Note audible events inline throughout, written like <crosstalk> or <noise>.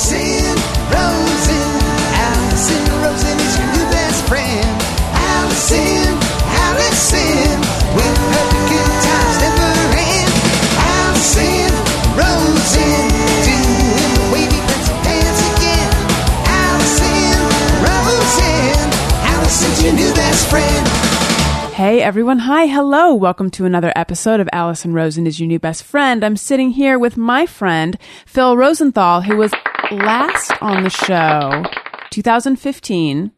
Alison Rosen. Alison Rosen is your new best friend. Alison, Alison, with her good times never end. Alison Rosen, doing the wavy pencil dance again. Alison Rosen, Alison's your new best friend. Hey everyone, hi, hello. Welcome to another episode of Alison Rosen is your new best friend. I'm sitting here with my friend Phil Rosenthal, who was last on the show 2015.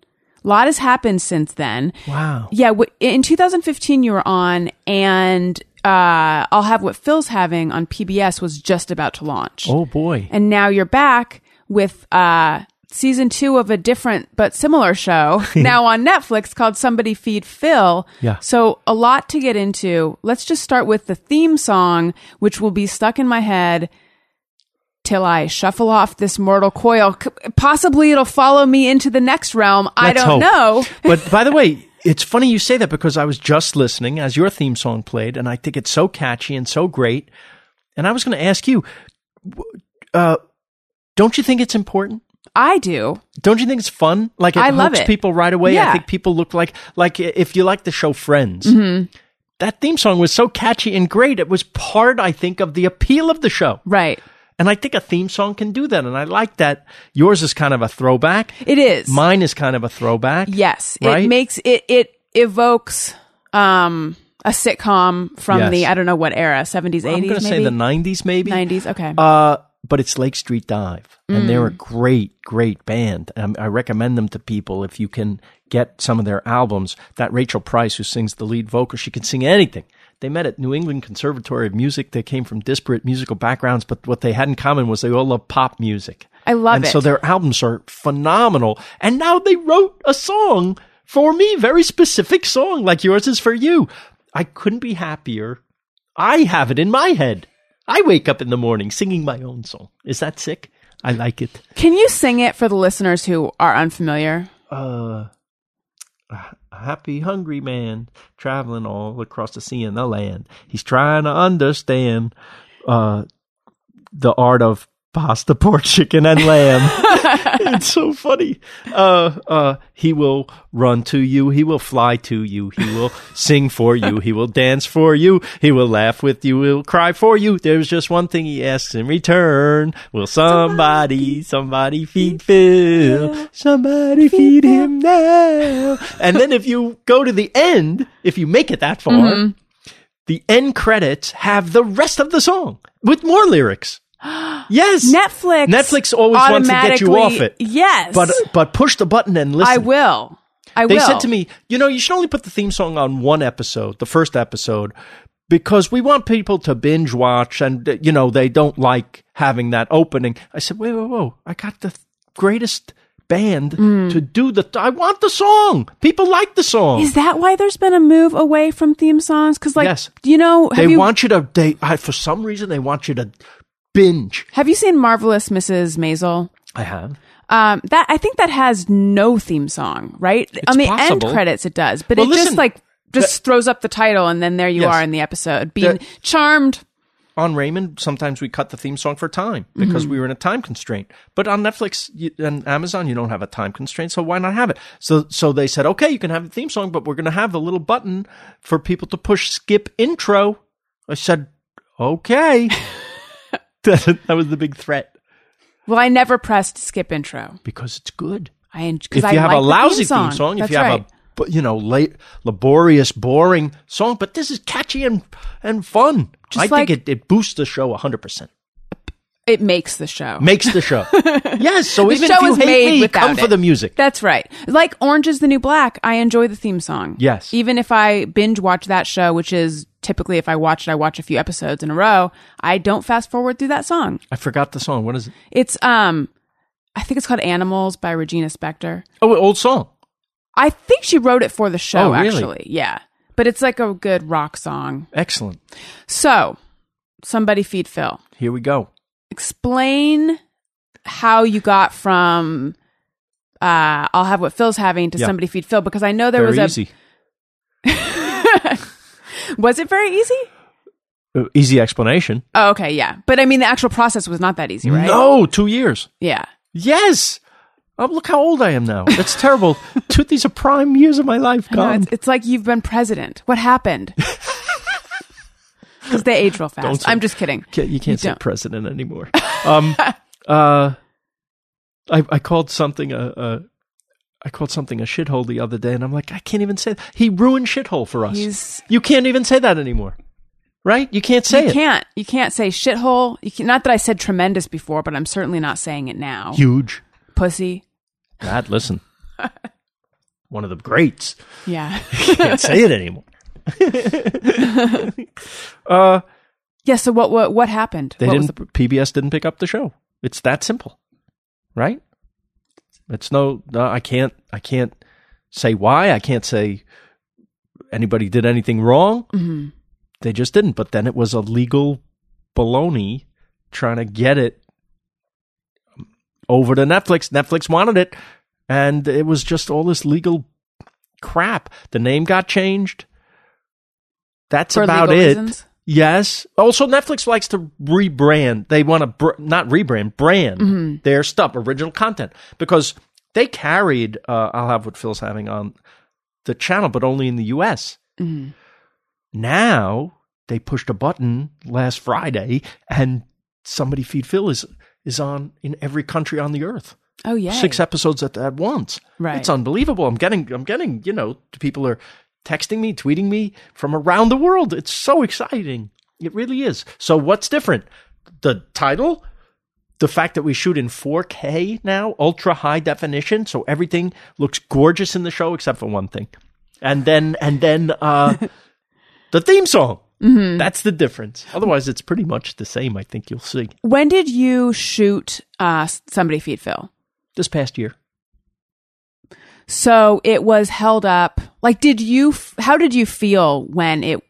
A lot has happened since then. Wow. Yeah, w- in 2015 you were on and uh, I'll have what Phil's having on PBS was just about to launch. Oh boy. And now you're back with uh, season two of a different but similar show <laughs> now on Netflix called Somebody Feed Phil. Yeah. So a lot to get into. Let's just start with the theme song, which will be stuck in my head till I shuffle off this mortal coil. Possibly it'll follow me into the next realm. I Let's don't hope. know. <laughs> but by the way, it's funny you say that because I was just listening as your theme song played, and I think it's so catchy and so great. And I was going to ask you, uh, don't you think it's important? I do. Don't you think it's fun? Like it I love it. people right away. Yeah. I think people look like like if you like the show Friends. Mm-hmm. That theme song was so catchy and great. It was part, I think, of the appeal of the show. Right. And I think a theme song can do that. And I like that. Yours is kind of a throwback. It is. Mine is kind of a throwback. Yes, Right? it makes it it evokes um a sitcom from Yes. the I don't know what era, seventies, I'm eighties, going to say the 90s, maybe. nineties. Okay, Uh, but it's Lake Street Dive, and they're a Mm. great, great band. Um, I recommend them to people if you can get some of their albums. That Rachel Price, who sings the lead vocal, she can sing anything. They met at New England Conservatory of Music. They came from disparate musical backgrounds, but what they had in common was they all love pop music. I love and it. And so their albums are phenomenal. And now they wrote a song for me, very specific song, like yours is for you. I couldn't be happier. I have it in my head. I wake up in the morning singing my own song. Is that sick? I like it. Can you sing it for the listeners who are unfamiliar? Uh, happy, hungry man traveling all across the sea and the land. He's trying to understand uh, the art of pasta, <laughs> pork, chicken, and lamb. <laughs> it's so funny. Uh, uh, he will run to you. He will fly to you. He will sing for you. He will dance for you. He will laugh with you. He'll cry for you. There's just one thing he asks in return. Will somebody, somebody feed Phil? Somebody feed him now. And then if you go to the end, if you make it that far, the end credits have the rest of the song with more lyrics. <gasps> Yes. Netflix. Netflix always wants to get you off it. Yes, But but push the button and listen. I will. I They will. said to me, you know, you should only put the theme song on one episode, the first episode, because we want people to binge watch and you know, they don't like having that opening. I said, "Wait, whoa, whoa. I got the greatest band Mm. to do the I want the song. People like the song. Is that why there's been a move away from theme songs? Because, like, Yes. you know, have they you want you to they I, for some reason they want you to binge. have you seen Marvelous Mrs. Maisel? I have. Um, that I think that has no theme song, right? On the possible. end credits, it does, but Well, it just like just throws up the title, and then there you Yes. are in the episode, being The- charmed. on Raymond, sometimes we cut the theme song for time because Mm-hmm. we were in a time constraint. But on Netflix you, and Amazon, you don't have a time constraint, so why not have it? So, so they said, okay, you can have the theme song, but we're going to have a little button for people to push skip intro. I said, okay. <laughs> <laughs> that, that was the big threat Well, I never pressed skip intro. because it's good. I If you I have like a lousy theme theme song, if you have right. a you know late, laborious, boring song, but this is catchy and and fun. Just I like- think it, it boosts the show hundred percent. it makes the show. makes the show. <laughs> yes, so The even show if you is hate made me, come for the music. That's right. Like Orange is the New Black, I enjoy the theme song. Yes. Even if I binge watch that show, which is typically if I watch it, I watch a few episodes in a row, I don't fast forward through that song. I forgot the song. What is it? It's um I think it's called Animals by Regina Spektor. Oh, old song. I think she wrote it for the show Oh, really? actually. Yeah. But it's like a good rock song. Excellent. So, somebody feed Phil. Here we go. Explain how you got from uh I'll have what Phil's having to Yeah. somebody feed Phil because I know there Very was a easy. <laughs> Was it very easy? Easy explanation. Oh, okay, yeah. But I mean, the actual process was not that easy, right? No, two years. Yeah. Yes. Oh, look how old I am now. That's terrible. <laughs> Two, these are prime years of my life No, gone. it's, it's like you've been president. What happened? <laughs> Because they age real fast. Don't say- I'm just kidding. Can't- you can't say don't. president anymore. <laughs> Um, uh, I, I called something a, a, I called something a shithole the other day, and I'm like, I can't even say. He ruined shithole for us. He's you can't even say that anymore, right? You can't say you it. can't you can't say shithole. You can, not that I said tremendous before, but I'm certainly not saying it now. Huge. Pussy. That listen, <laughs> one of the greats. Yeah. <laughs> you Can't say it anymore. <laughs> uh, yeah. So what what what happened? they what was didn't. PBS didn't pick up the show. It's that simple, right? It's no. no I can't. I can't say why. I can't say anybody did anything wrong. Mhm. They just didn't. But then it was a legal baloney trying to get it over to Netflix. Netflix wanted it, and it was just all this legal crap. The name got changed. That's for about it. reasons. Yes. Also, Netflix likes to rebrand. They want to br- not rebrand, brand Mm-hmm. their stuff, original content, because they carried. Uh, I'll have what Phil's having on the channel, but only in the U.S. Mhm. Now they pushed a button last Friday, and somebody feed Phil is is on in every country on the earth. Oh yeah. Six episodes at, at once. Right. It's unbelievable. I'm getting I'm getting, you know, people are texting me, tweeting me from around the world. It's so exciting. It really is. So what's different? The title, the fact that we shoot in 4K now, ultra high definition, so everything looks gorgeous in the show except for one thing. And then and then uh <laughs> the theme song. That's the difference. Otherwise it's pretty much the same, I think you'll see. When did you shoot uh somebody feed Phil? This past year. So it was held up. Like, did you? f- How did you feel when it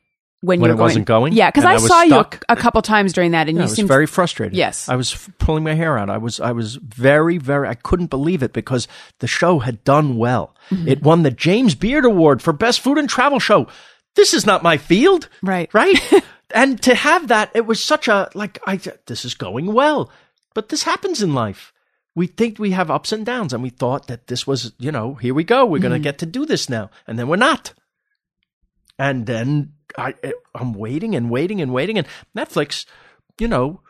when, When you it were wasn't going? Yeah, because I, I saw stuck? you a couple times during that, and Yeah, you I was seemed very frustrated. Yes. I was f- pulling my hair out. I was, I was very, very. I couldn't believe it because the show had done well. Mm-hmm. It won the James Beard Award for best food and travel show. This is not my field, right. right? <laughs> and to have that, it was such a like. I this is going well, but this happens in life. We think we have ups and downs, and we thought that this was, you know, here we go. We're going to Mm-hmm. get to do this now, and then we're not. And then I, I'm waiting and waiting and waiting, and Netflix, you know,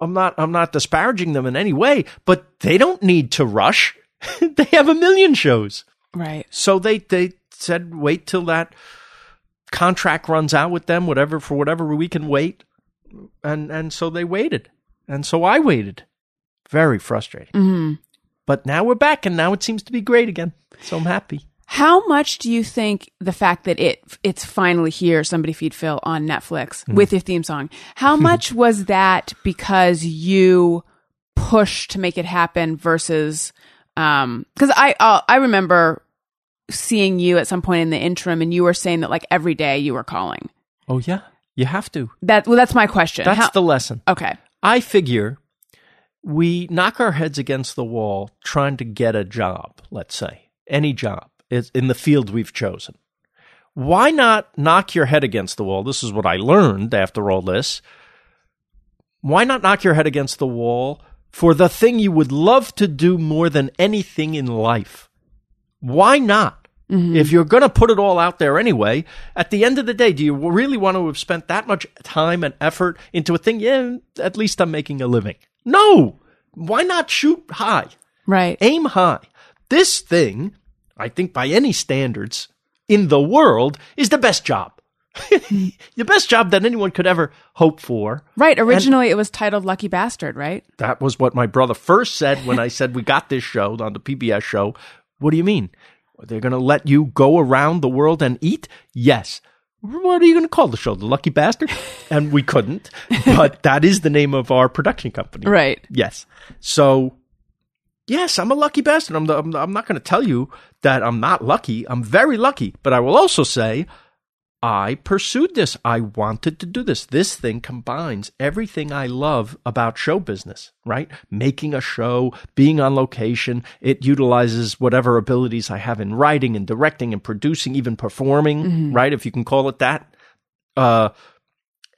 I'm not I'm not disparaging them in any way, but they don't need to rush. <laughs> they have a million shows. Right. So they they said wait till that contract runs out with them, whatever for whatever we can wait. And and so they waited. And so I waited. Very frustrating. hmm But now we're back and now it seems to be great again. So I'm happy. How much do you think the fact that it it's finally here, somebody feed Phil on Netflix with your theme song? How <laughs> much was that because you pushed to make it happen versus um because I uh, I remember seeing you at some point in the interim and you were saying that like every day you were calling. Oh yeah. You have to. That well that's my question. That's How- the lesson. okay. I figure we knock our heads against the wall trying to get a job, let's say, any job in the field we've chosen. Why not knock your head against the wall? This is what I learned after all this. Why not knock your head against the wall for the thing you would love to do more than anything in life? Why not? Mm-hmm. If you're going to put it all out there anyway, at the end of the day, do you really want to have spent that much time and effort into a thing? Yeah, at least I'm making a living. No. Why not shoot high? Right. Aim high. This thing, I think by any standards in the world, is the best job. <laughs> the best job that anyone could ever hope for. Right. Originally it was titled Lucky Bastard, right? That was what my brother first said when I said we got this show on the PBS show. What do you mean? They're going to let you go around the world and eat? Yes. What are you going to call the show? The Lucky Bastard? <laughs> And we couldn't, but that is the name of our production company. Right. Yes. So, yes, I'm a lucky bastard. I'm, the, I'm, I'm not going to tell you that I'm not lucky. I'm very lucky. But I will also say I pursued this. I wanted to do this. This thing combines everything I love about show business, right? Making a show, being on location. It utilizes whatever abilities I have in writing and directing and producing, even performing, right? If you can call it that. Uh,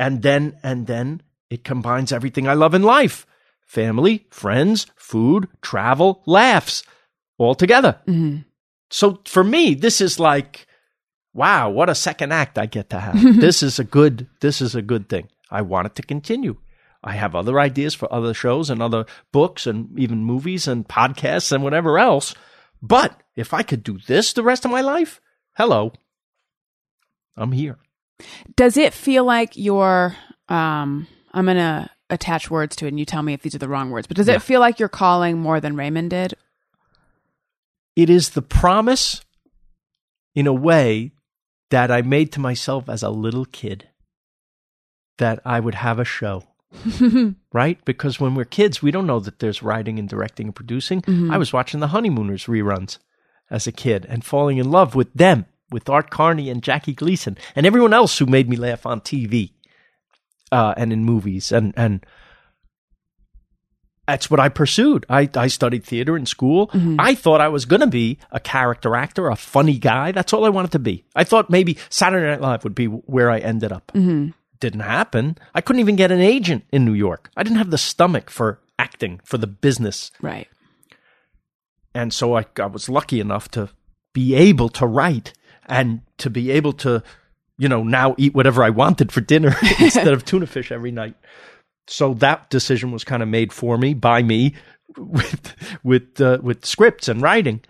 and then and then it combines everything I love in life: family, friends, food, travel, laughs, all together. So for me, this is like, wow, what a second act I get to have. <laughs> this is a good. This is a good thing. I want it to continue. I have other ideas for other shows and other books and even movies and podcasts and whatever else. But if I could do this the rest of my life, hello, I'm here. Does it feel like you're um I'm going to attach words to it and you tell me if these are the wrong words. But does Yeah. it feel like you're calling more than Raymond did? It is the promise, in a way, that I made to myself as a little kid that I would have a show. <laughs> right? Because when we're kids, we don't know that there's writing and directing and producing. I was watching the Honeymooners reruns as a kid and falling in love with them, with Art Carney and Jackie Gleason and everyone else who made me laugh on TV uh, and in movies. And, and that's what I pursued. I, I studied theater in school. Mm-hmm. I thought I was going to be a character actor, a funny guy. That's all I wanted to be. I thought maybe Saturday Night Live would be where I ended up. Mm-hmm. Didn't happen. I couldn't even get an agent in New York. I didn't have the stomach for acting, for the business. Right. And so I, I was lucky enough to be able to write and to be able to, you know, now eat whatever I wanted for dinner <laughs> instead of tuna fish every night. So that decision was kind of made for me by me with with uh, with scripts and writing.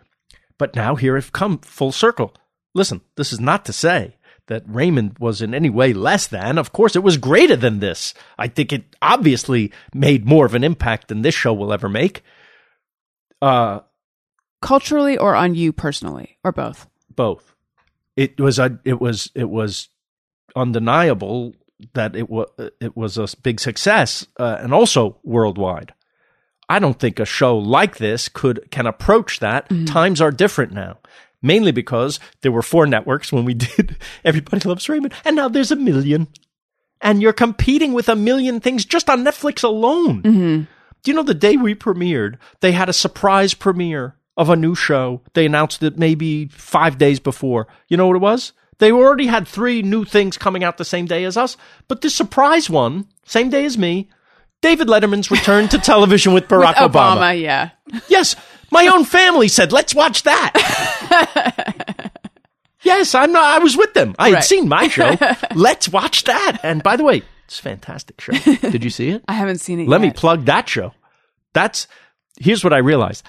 But now here I've come full circle. Listen, this is not to say that Raymond was in any way less than. Of course, it was greater than this. I think it obviously made more of an impact than this show will ever make. Uh, Culturally or on you personally or both? both. It was a, it was it was undeniable that it was it was a big success uh, and also worldwide. I don't think a show like this could can approach that. Times are different now. Mainly because there were four networks when we <laughs> did Everybody Loves Raymond, and now there's a million. And you're competing with a million things just on Netflix alone. Do you know the day we premiered, they had a surprise premiere of a new show. They announced it maybe five days before. You know what it was? They already had three new things coming out the same day as us, but the surprise one, same day as me, David Letterman's return to <laughs> television with Barack Obama. yeah. Yes, my own family said, "Let's watch that." <laughs> yes, I'm not. I was with them. I had Right. seen my show. <laughs> Let's watch that. And by the way, it's a fantastic show. Did you see it? I haven't seen it Let me plug that show. That's here's what I realized.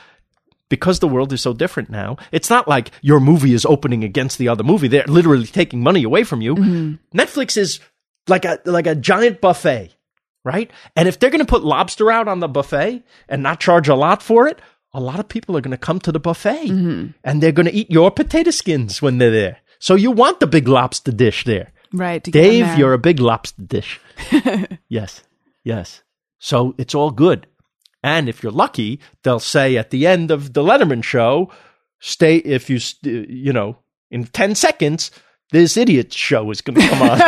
Because the world is so different now, it's not like your movie is opening against the other movie. They're literally taking money away from you. Mm-hmm. Netflix is like a like a giant buffet, right? And if they're going to put lobster out on the buffet and not charge a lot for it, a lot of people are going to come to the buffet mm-hmm. and they're going to eat your potato skins when they're there. So you want the big lobster dish there. right. To get them Dave, you're a big lobster dish. <laughs> yes, yes. So it's all good. And if you're lucky, they'll say at the end of the Letterman show, stay, if you, you know, in 10 seconds, this idiot show is going to come on.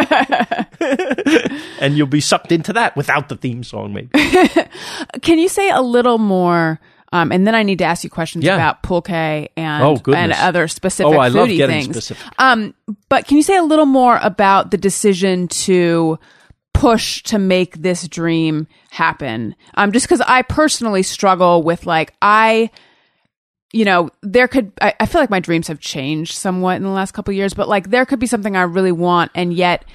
<laughs> and you'll be sucked into that without the theme song, maybe. <laughs> Can you say a little more? Um, and then I need to ask you questions Yeah. about pulque and Oh, and other specific Oh, I love foodie getting things. specific. Um, but can you say a little more about the decision to push to make this dream happen? Um, just because I personally struggle with like I. You know, there could, I, I feel like my dreams have changed somewhat in the last couple years, but like there could be something I really want. And yet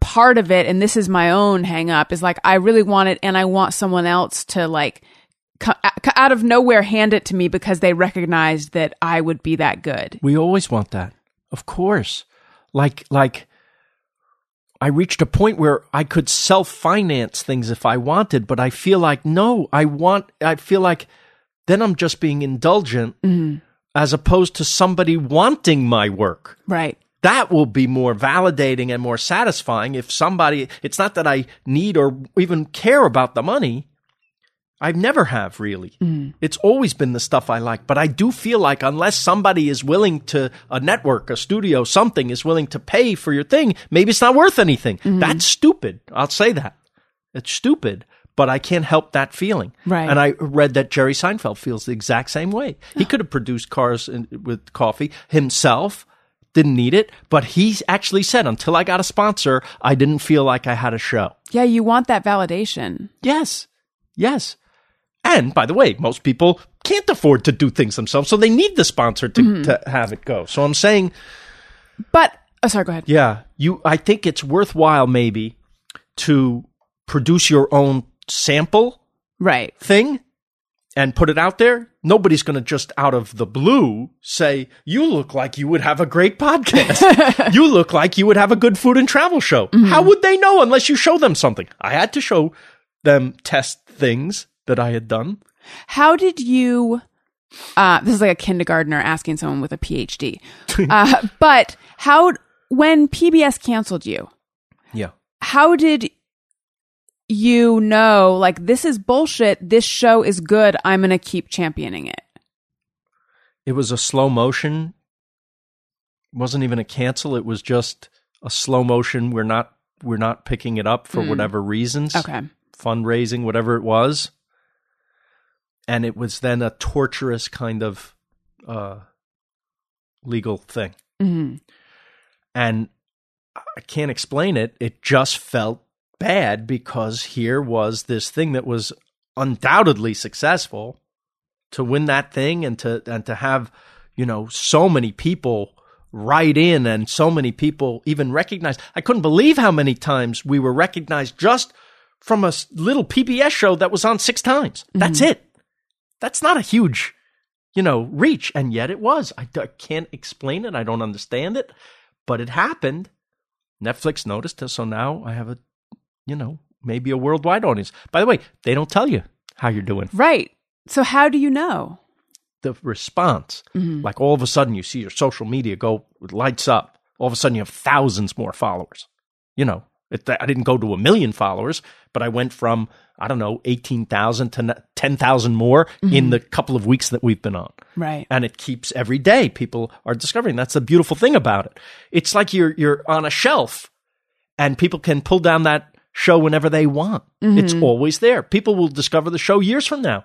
part of it, and this is my own hang up, is like I really want it and I want someone else to like out of nowhere hand it to me because they recognized that I would be that good. We always want that. Of course. Like like I reached a point where I could self-finance things if I wanted, but I feel like no, I want I feel like then I'm just being indulgent mm-hmm. as opposed to somebody wanting my work. Right. That will be more validating and more satisfying if somebody it's not that I need or even care about the money. I never have really. Mm. It's always been the stuff I like, but I do feel like unless somebody is willing to, a network, a studio, something is willing to pay for your thing, maybe it's not worth anything. Mm-hmm. That's stupid. I'll say that. It's stupid, but I can't help that feeling. Right. And I read that Jerry Seinfeld feels the exact same way. He could have produced Cars in, with Coffee himself, didn't need it, but he actually said until I got a sponsor, I didn't feel like I had a show. Yeah, you want that validation. Yes. Yes. And by the way, most people can't afford to do things themselves, so they need the sponsor to, mm-hmm. to have it go. So I'm saying, But oh, sorry, go ahead. yeah, you I think it's worthwhile maybe to produce your own sample Right. thing and put it out there. Nobody's going to just out of the blue say, You look like you would have a great podcast. <laughs> you look like you would have a good food and travel show. Mm-hmm. How would they know unless you show them something? I had to show them test things that I had done. How did you? Uh, this is like a kindergartner asking someone with a PhD. <laughs> uh, but how when PBS canceled you? Yeah. How did you know like this is bullshit? This show is good. I'm gonna keep championing it. It was a slow motion. It wasn't even a cancel. It was just a slow motion. We're not we're not picking it up for whatever reasons. Okay. fundraising, whatever it was. And it was then a torturous kind of uh, legal thing. hmm And I can't explain it. It just felt bad because here was this thing that was undoubtedly successful to win that thing and to and to have, you know, so many people write in and so many people even recognize. I couldn't believe how many times we were recognized just from a little PBS show that was on six times. That's it. That's not a huge, you know, reach, and yet it was. I can't explain it. I don't understand it, but it happened. Netflix noticed it, so now I have a, you know, maybe a worldwide audience. By the way, they don't tell you how you're doing. Right. So how do you know? The response, mm-hmm. like all of a sudden, you see your social media go lights up. All of a sudden, you have thousands more followers. You know, it, I didn't go to a million followers, but I went from I don't know eighteen thousand to ten thousand more in mm-hmm. the couple of weeks that we've been on. Right. and it keeps every day people are discovering. That's the beautiful thing about it. It's like you're you're on a shelf and people can pull down that show whenever they want. It's mm-hmm. always there. People will discover the show years from now.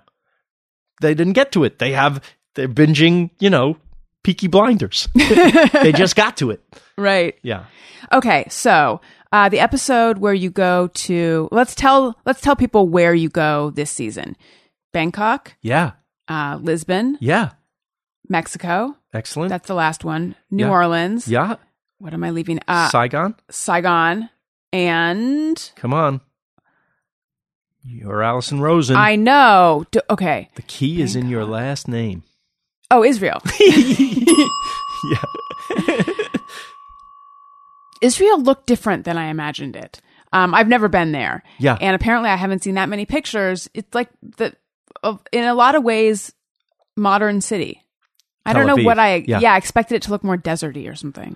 They didn't get to it. They have they're binging you know peaky blinders. <laughs> They just got to it. <laughs> Right. yeah. Okay, so uh, the episode where you go to let's tell let's tell people where you go this season: Bangkok, yeah uh, Lisbon, yeah Mexico. excellent That's the last one. New Yeah. Orleans. yeah What am I leaving? Uh, saigon Saigon, and come on you're alison rosen I know. D- okay. the key is in your last name Oh, Israel. <laughs> yeah Israel looked different than I imagined it. Um, I've never been there. Yeah. and apparently I haven't seen that many pictures. It's like the, of, in a lot of ways, modern city. I Tel don't know Aviv. what I Yeah. yeah. I expected it to look more deserty or something.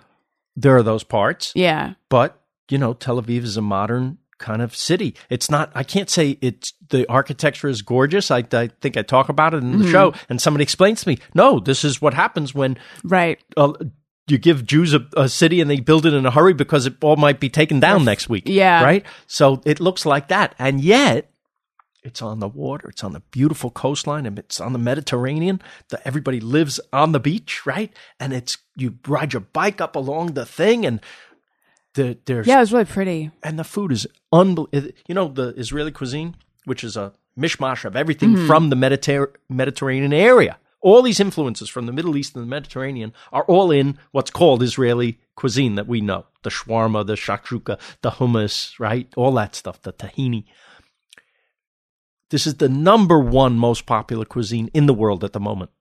there are those parts Yeah, but you know tel aviv is a modern kind of city it's not i can't say it's the architecture is gorgeous i, I think i talk about it in Mm-hmm. the show and somebody explains to me no this is what happens when right. uh, you give jews a, a city and they build it in a hurry because it all might be taken down next week yeah. right so it looks like that and yet it's on the water it's on the beautiful coastline and it's on the mediterranean the, everybody lives on the beach right and it's you ride your bike up along the thing and the, there's Yeah, it was really pretty. and the food is unbelievable. You know, the Israeli cuisine, which is a mishmash of everything mm-hmm. from the Mediter- Mediterranean area. All these influences from the Middle East and the Mediterranean are all in what's called Israeli cuisine that we know the shawarma, the shakshuka, the hummus, right? All that stuff, the tahini. This is the number one most popular cuisine in the world at the moment.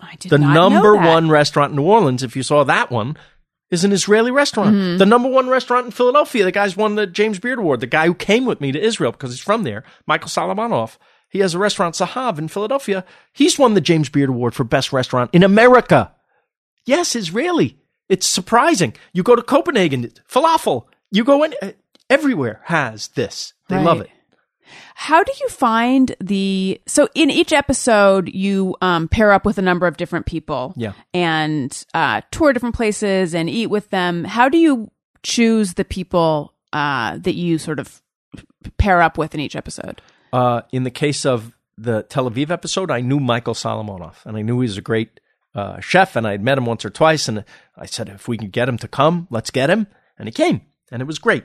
I did The number one restaurant in New Orleans, if you saw that one, is an Israeli restaurant. Mm-hmm. The number one restaurant in Philadelphia, the guy's won the James Beard Award. The guy who came with me to Israel because he's from there, Michael Solomonov. He has a restaurant, Zahav, in Philadelphia. He's won the James Beard Award for best restaurant in America. Yes, Israeli. It's surprising. You go to Copenhagen, falafel. You go in, uh, everywhere has this. They love it. How do you find the so in each episode you um, pair up with a number of different people, Yeah. and uh, tour different places and eat with them? How do you choose the people uh, that you sort of pair up with in each episode? Uh, in the case of the Tel Aviv episode, I knew Michael Solomonov, and I knew he was a great uh, chef, and I'd met him once or twice, and I said, if we can get him to come, let's get him, and he came, and it was great.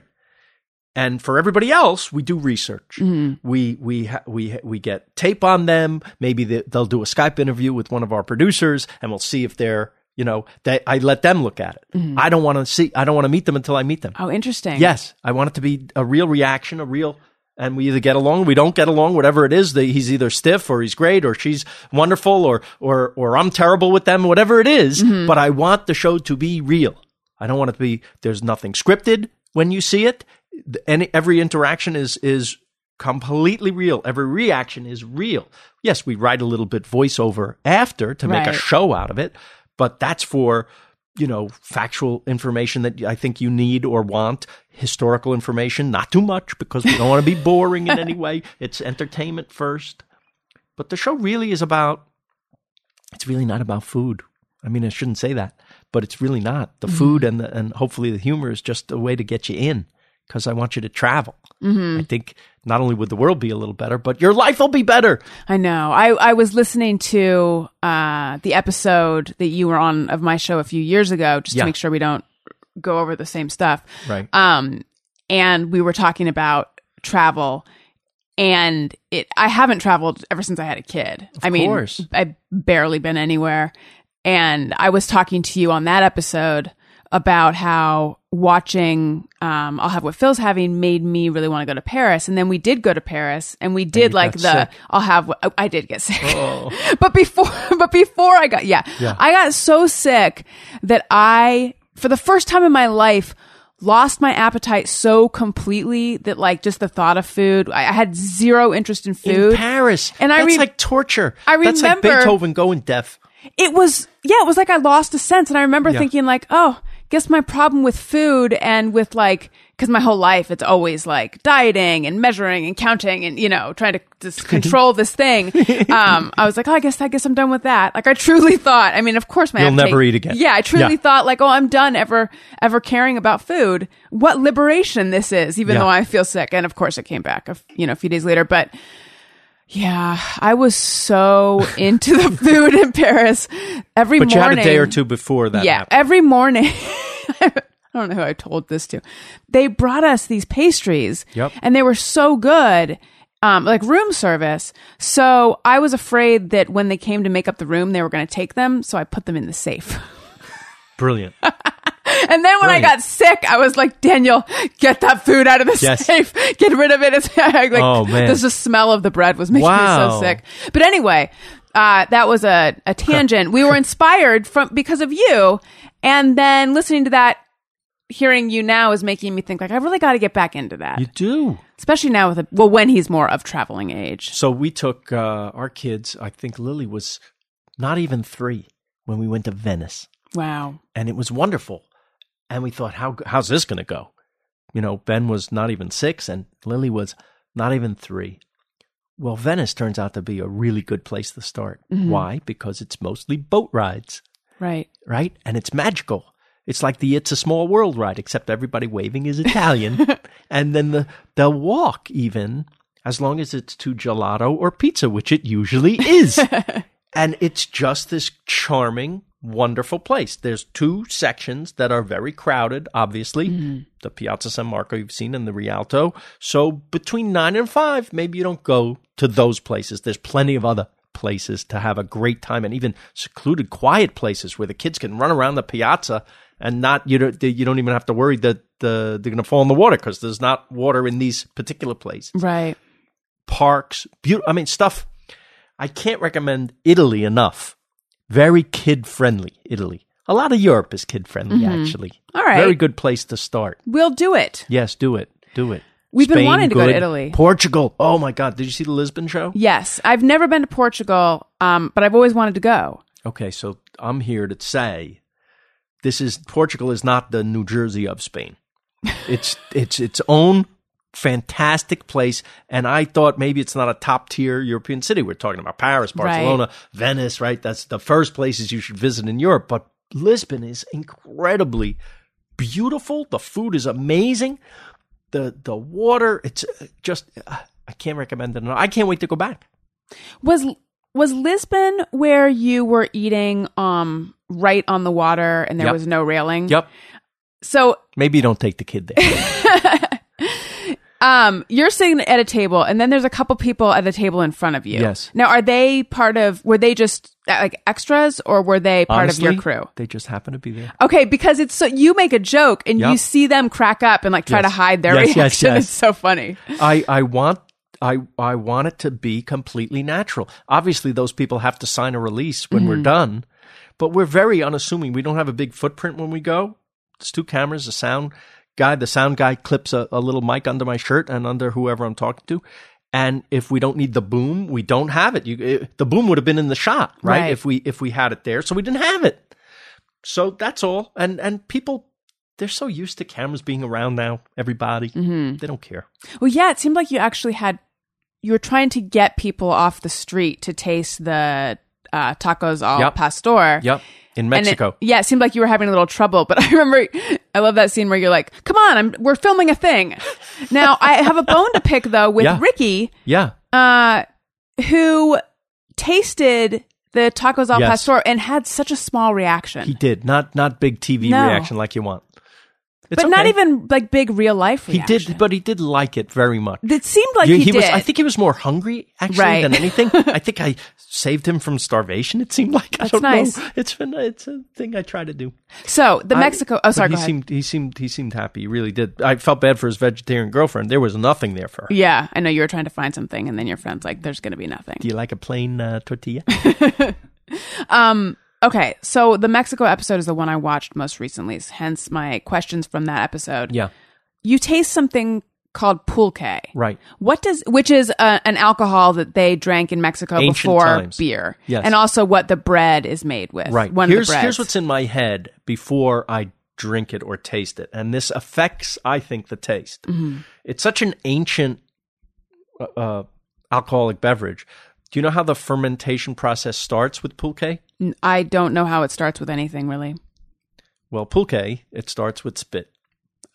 And for everybody else, we do research. We we ha- we ha- we get tape on them. Maybe they, they'll do a Skype interview with one of our producers, and we'll see if they're you know they, I let them look at it. I don't want to see. I don't want to meet them until I meet them. Oh, interesting. Yes, I want it to be a real reaction, a real, and we either get along, or we don't get along, whatever it is. That he's either stiff, or he's great, or she's wonderful, or or or I'm terrible with them, whatever it is, mm-hmm. But I want the show to be real. I don't want it to be. There's nothing scripted when you see it. Any every interaction is is completely real. Every reaction is real. Yes, we write a little bit voiceover after to make a show out of it, but that's for you know factual information that I think you need or want. Historical information, not too much because we don't want to be boring in any <laughs> way. It's entertainment first. But the show really is about. It's really not about food. I mean, I shouldn't say that, but it's really not. The mm-hmm. food and the, and hopefully the humor is just a way to get you in because I want you to travel. I think not only would the world be a little better, but your life will be better. I know. I, I was listening to uh, the episode that you were on of my show a few years ago, just Yeah. to make sure we don't go over the same stuff. Right. Um, and we were talking about travel, and it. I haven't traveled ever since I had a kid. I mean, course. I've barely been anywhere, and I was talking to you on that episode about how watching um, I'll have what Phil's having made me really want to go to Paris, and then we did go to Paris, and we did you like the sick. I'll have what I did get sick, Oh. <laughs> but before <laughs> but before I got yeah, Yeah. I got so sick that I for the first time in my life lost my appetite so completely that like just the thought of food I, I had zero interest in food In Paris. And I That's re- like torture. I That's like remember- Beethoven going deaf. it was yeah it was like i lost a sense and i remember Yeah. thinking like oh guess my problem with food and with like because my whole life it's always like dieting and measuring and counting and you know trying to just <laughs> control this thing um i was like oh i guess i guess i'm done with that like i truly <laughs> thought i mean of course my You'll never eat again. yeah i truly Yeah. thought like oh i'm done ever ever caring about food what liberation this is even Yeah. though i feel sick and of course it came back a f- you know a few days later but yeah, I was so <laughs> into the food in Paris every But you morning. had a day or two before that yeah, happened. every morning. <laughs> I don't know who I told this to. They brought us these pastries, Yep. and they were so good, um, like room service. So I was afraid that when they came to make up the room, they were going to take them. So I put them in the safe. <laughs> Brilliant. And then when I got sick, I was like, Daniel, get that food out of the Yes. safe. <laughs> Get rid of it. <laughs> It's like, Oh, man. Just the smell of the bread was making me so sick. But anyway, uh, that was a, a tangent. we were inspired from because of you. And then listening to that, hearing you now is making me think like, I really got to get back into that. You do. Especially now with a, well, when he's more of traveling age. So we took uh, our kids, I think Lily was not even three when we went to Venice. Wow. and it was wonderful. And we thought, how how's this going to go? You know, Ben was not even six, and Lily was not even three. Well, Venice turns out to be a really good place to start. Mm-hmm. Why? Because it's mostly boat rides, Right. right? And it's magical. It's like the "It's a Small World" ride, except everybody waving is Italian, <laughs> and then the the walk even as long as it's to gelato or pizza, which it usually is. <laughs> and it's just this charming, wonderful place. There's two sections that are very crowded, obviously. Mm-hmm. The Piazza San Marco you've seen and the Rialto. So between nine and five, maybe you don't go to those places. There's plenty of other places to have a great time and even secluded, quiet places where the kids can run around the piazza and not you don't you don't even have to worry that the, they're going to fall in the water because there's not water in these particular places Right. parks, beautiful. I mean, stuff. I can't recommend Italy enough. Very kid friendly, Italy. A lot of Europe is kid friendly, actually. Mm-hmm. All right. Very good place to start. We'll do it. Yes, do it. Do it. We've been wanting to go to. Italy. Portugal. Oh my God. Did you see the Lisbon show? Yes. I've never been to Portugal, um, but I've always wanted to go. Okay, so I'm here to say this is Portugal is not the New Jersey of Spain. <laughs> It's it's its own fantastic place and I thought maybe it's not a top tier European city. We're talking about Paris, Barcelona, Venice, right? That's the first places you should visit in Europe, but Lisbon is incredibly beautiful. The food is amazing. The the water, it's uh, just uh, I can't recommend it enough. I can't wait to go back. Was was Lisbon where you were eating um right on the water and there Yep. was no railing? Yep. So Maybe you don't take the kid there. <laughs> um you're sitting at a table and then there's a couple people at the table in front of you. Yes. Now are they part of were they just uh, like extras or were they part of your crew? They just happen to be there. Okay, because it's so you make a joke and you see them crack up and like try Yes. to hide their Yes, yes, reaction. <laughs> yes. It's so funny. I, I want I I want it to be completely natural. Obviously, those people have to sign a release when Mm-hmm. we're done, but we're very unassuming. We don't have a big footprint when we go. It's two cameras, a sound guy. The sound guy clips a, a little mic under my shirt and under whoever I'm talking to. And if we don't need the boom, we don't have it. You, it the boom would have been in the shot, right? Right. If we if we had it there, so we didn't have it. So that's all. And and people, they're so used to cameras being around now. Everybody, Mm-hmm. they don't care. Well, yeah, it seemed like you actually had you were trying to get people off the street to taste the uh, tacos al Yep. pastor. Yep, in And it- Mexico. yeah, it seemed like you were having a little trouble, but <laughs> I remember I love that scene where you're like, "Come on, I'm we're filming a thing." Now, I have a bone to pick though with Yeah. Ricky, yeah, uh, who tasted the tacos al Yes. pastor and had such a small reaction. he did. Not not big TV No. reaction like you want. It's but not even like big real life He did, but he did like it very much. It seemed like You- he, was. did. I think he was more hungry actually Right. than anything. <laughs> I think I saved him from starvation. It seemed like I don't nice. know. It's been it's a thing I try to do. so the I- Mexico. Oh, sorry. He Go ahead. seemed he seemed he seemed happy. He really did. I felt bad for his vegetarian girlfriend. There was nothing there for her. Yeah, I know you were trying to find something, and then your friend's like, "There's going to be nothing." Do you like a plain uh, tortilla? <laughs> Um. Okay, so the Mexico episode is the one I watched most recently. Hence my questions from that episode. yeah, You taste something called pulque. right. What does which is uh, an alcohol that they drank in Mexico Ancient before times. beer, Yes. and also what the bread is made with. Right. One here's here's what's in my head before I drink it or taste it, and this affects, I think, the taste. Mm-hmm. It's such an ancient uh, uh, alcoholic beverage. Do you know how the fermentation process starts with pulque? I don't know how it starts with anything really. Well, pulque it starts with spit.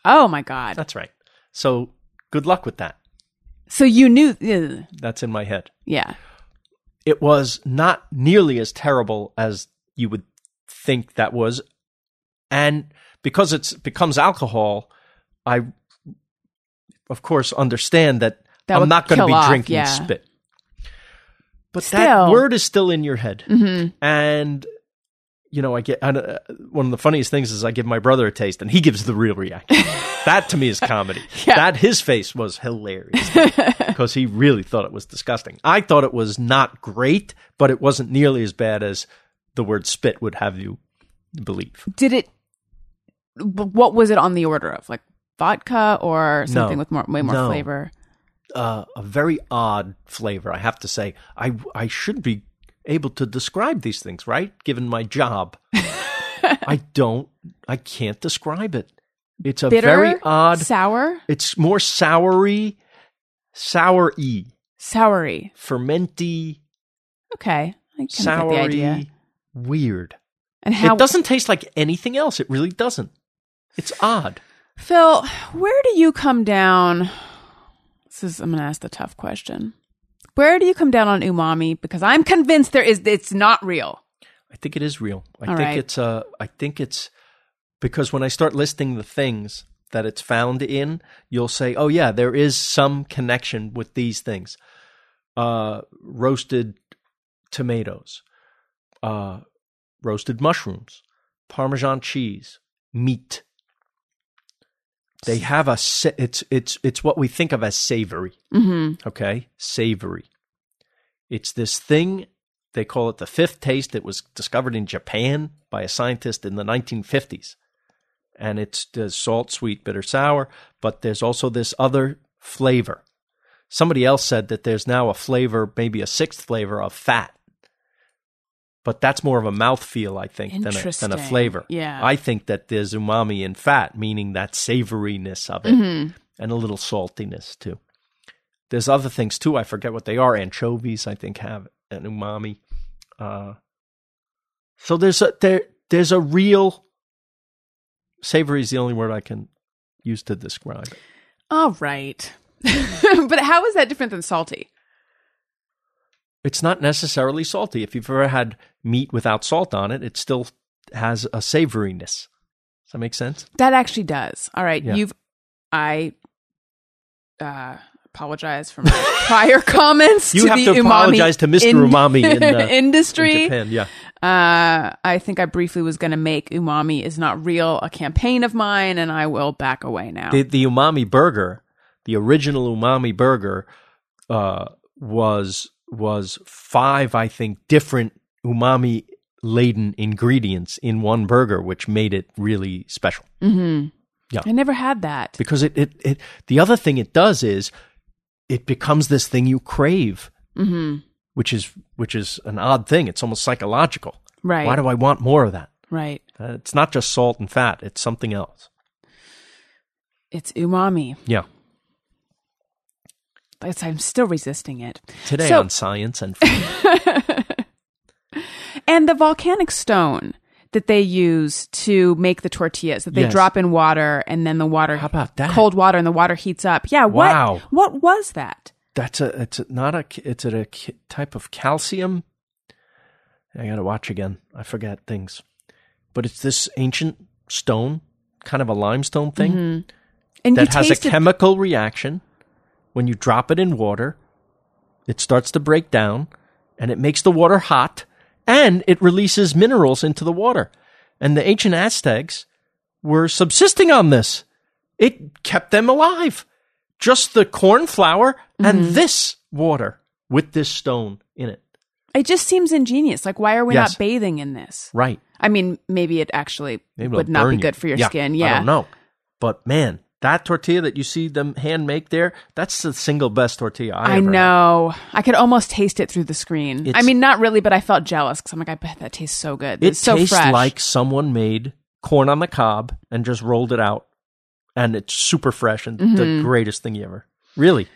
Oh my god! That's right. So good luck with that. So you knew? ugh. That's in my head. Yeah. It was not nearly as terrible as you would think that was, and because it's becomes alcohol, I of course understand that, That I'm not going to be off, drinking yeah. spit. But Still. that word is still in your head, hmm and you know I get and, uh, one of the funniest things is I give my brother a taste, and he gives the real reaction. <laughs> that to me is comedy. Yeah. That his face was hilarious because <laughs> he really thought it was disgusting. I thought it was not great, but it wasn't nearly as bad as the word spit would have you believe. Did it? What was it on the order of? Like vodka or something No. with more way more No. flavor? Uh, a very odd flavor, I have to say. I I should be able to describe these things, right? Given my job, <laughs> I don't. I can't describe it. It's a Bitter, very odd. sour, It's more soury, sour-y, soury. fermenty, Okay, I kind of get the idea. weird. And how it doesn't taste like anything else. It really doesn't. It's odd. Phil, where do you come down? This is I'm going to ask the tough question. Where do you come down on umami? Because I'm convinced there is. It's not real. I think it is real. I All think right. it's uh I think it's because when I start listing the things that it's found in, you'll say, "Oh yeah, there is some connection with these things." Uh roasted tomatoes, uh roasted mushrooms, parmesan cheese, meat. They have a sa- it's it's it's what we think of as savory Mm-hmm. okay? Savory. It's this thing, they call it the fifth taste. It was discovered in Japan by a scientist in the 1950s. And it's the salt, sweet, bitter, sour, but there's also this other flavor. Somebody else said that there's now a flavor, maybe a sixth flavor of fat. But that's more of a mouthfeel, I think, than a, than a flavor. Yeah. I think that there's umami in fat, meaning that savoriness of it Mm-hmm. and a little saltiness too. There's other things too. I forget what they are. Anchovies, I think, have an umami. Uh, so there's a there there's a real savory is the only word I can use to describe it. All right. <laughs> but how is that different than salty? It's not necessarily salty. If you've ever had meat without salt on it, it still has a savoriness. Does that make sense? That actually does. All right. Yeah. You've, I uh, apologize for my <laughs> prior comments. You to have the to umami apologize to Mr. in- Umami in, <laughs> uh, in industry. Japan. Yeah. Uh, I think I briefly was going to make umami is not real a campaign of mine, and I will back away now. The, the umami burger, the original umami burger, uh, was was five, I think, different umami laden ingredients in one burger, which made it really special. hmm Yeah. I never had that. Because it, it, it the other thing it does is it becomes this thing you crave, hmm which is which is an odd thing. It's almost psychological. Right. Why do I want more of that? right. Uh, it's not just salt and fat; it's something else. It's umami. Yeah. But I'm still resisting it. Today So- on science and. <laughs> And the volcanic stone that they use to make the tortillas that they Yes. drop in water and then the water How about that? cold water and the water heats up. Yeah, what Wow. what was that? That's a it's a, not a it's a, ca- type of calcium. I got to watch again. I forget things, but it's this ancient stone, kind of a limestone thing mm-hmm. And that has a chemical reaction. When you drop it in water, it starts to break down, and it makes the water hot, and it releases minerals into the water. And the ancient Aztecs were subsisting on this. It kept them alive. Just the corn flour and Mm-hmm. this water with this stone in it. it just seems ingenious. Like why are we Yes. not bathing in this? Right. I mean, maybe it actually Maybe would not be you. good for your Yeah, skin. I Yeah. don't know. But man, that tortilla that you see them hand make there, that's the single best tortilla I, I ever had. know. I could almost taste it through the screen. I mean, not really, but I felt jealous because I'm like, I bet that tastes so good. It it's so tastes fresh. like someone made corn on the cob and just rolled it out, and it's super fresh and Mm-hmm. the greatest thing ever. Really,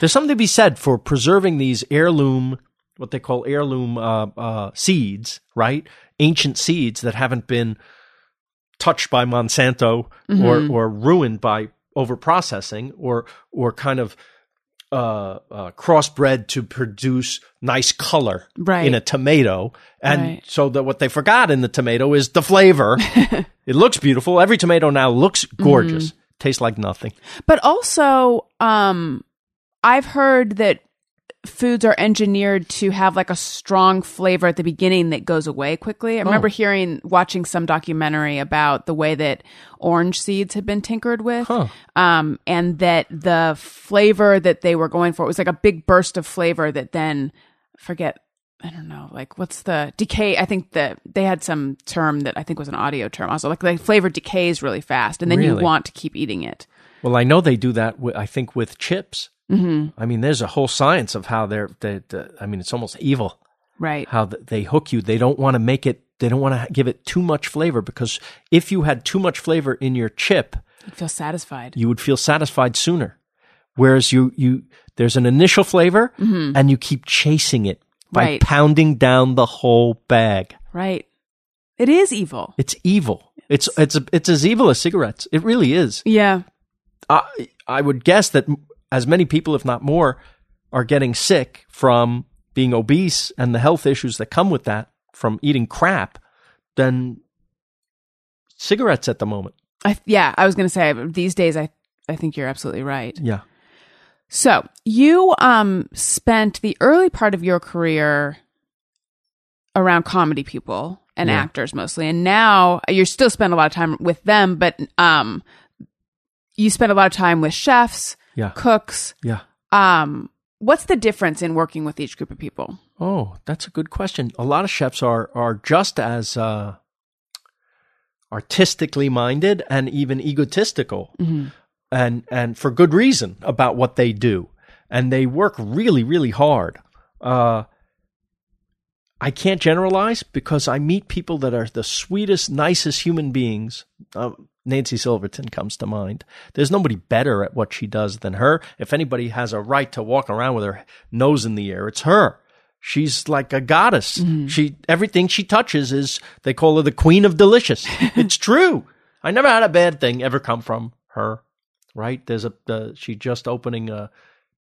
there's something to be said for preserving these heirloom, what they call heirloom uh, uh, seeds, right? Ancient seeds that haven't been touched by Monsanto Mm-hmm. or or ruined by overprocessing or or kind of uh, uh, crossbred to produce nice color Right. in a tomato, and Right. so that what they forgot in the tomato is the flavor. <laughs> it looks beautiful. Every tomato now looks gorgeous. Mm-hmm. Tastes like nothing. But also, um, I've heard that foods are engineered to have like a strong flavor at the beginning that goes away quickly. I remember hearing, watching some documentary about the way that orange seeds had been tinkered with. Huh. Um, and that the flavor that they were going for was like a big burst of flavor that then, forget, I don't know, like what's the decay? I think that they had some term that I think was an audio term also. Like the flavor decays really fast and then you want to keep eating it. Well, I know they do that. With, I think with chips. Mm-hmm. I mean, there's a whole science of how they're. They, they- I mean, it's almost evil Right. how th- they hook you. They don't want to make it. They don't want to give it too much flavor because if you had too much flavor in your chip, You feel satisfied. you would feel satisfied sooner. Whereas you you there's an initial flavor and you keep chasing it by Right. pounding down the whole bag. Right. It is evil. It's evil. It's it's it's as evil as cigarettes. It really is. Yeah. I I would guess that as many people, if not more, are getting sick from being obese and the health issues that come with that from eating crap than cigarettes at the moment. I, yeah. I was going to say these days, I, I think you're absolutely right. Yeah. So you, um, spent the early part of your career around comedy people and Yeah. actors mostly. And now you still spend a lot of time with them, but, um, you spend a lot of time with chefs, Yeah. cooks. Yeah. Um, what's the difference in working with each group of people? Oh, that's a good question. A lot of chefs are are just as uh, artistically minded and even egotistical, and and for good reason about what they do, and they work really really hard. Uh, I can't generalize because I meet people that are the sweetest, nicest human beings. Uh, Nancy Silverton comes to mind. There's nobody better at what she does than her. If anybody has a right to walk around with her nose in the air, it's her. She's like a goddess. She everything she touches is they call her the queen of delicious. <laughs> it's true. I never had a bad thing ever come from her. Right? There's a uh, she just opening a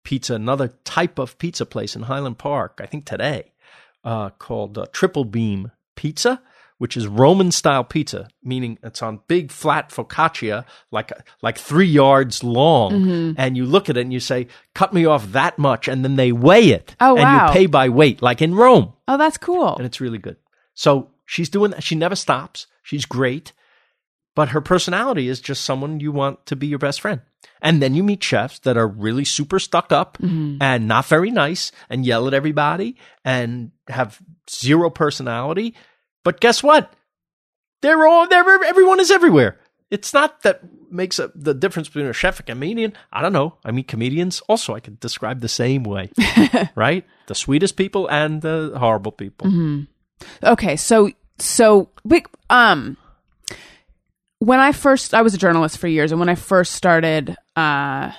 pizza, another type of pizza place in Highland Park, I think today, uh, called uh, Triple Beam Pizza, which is Roman style pizza, meaning it's on big flat focaccia, like like three yards long, Mm-hmm. and you look at it and you say, "Cut me off that much," and then they weigh it, Oh, and wow. you pay by weight, like in Rome, Oh, that's cool. and it's really good. So she's doing that. She never stops. She's great, but her personality is just someone you want to be your best friend. And then you meet chefs that are really super stuck up and not very nice and yell at everybody and have zero personality. But guess what? They're all they're everyone is everywhere. It's not that makes a, the difference between a chef and a comedian. I don't know. I mean, comedians also I could describe the same way, <laughs> right? The sweetest people and the horrible people. Okay, so so wait, um when I first I was a journalist for years and when I first started uh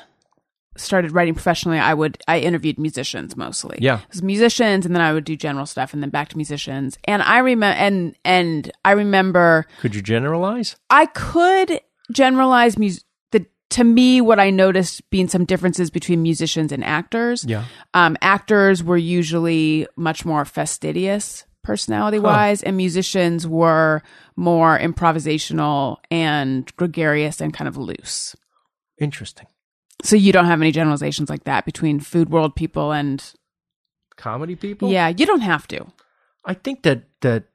started writing professionally, I would I interviewed musicians mostly. Yeah. It was musicians and then I would do general stuff and then back to musicians. And I remember and and I remember Could you generalize? I could generalize mus- the to me what I noticed being some differences between musicians and actors. Yeah. Um, actors were usually much more fastidious personality wise, and musicians were more improvisational and gregarious and kind of loose. Interesting. So you don't have any generalizations like that between food world people and Comedy people? yeah, you don't have to. I think that that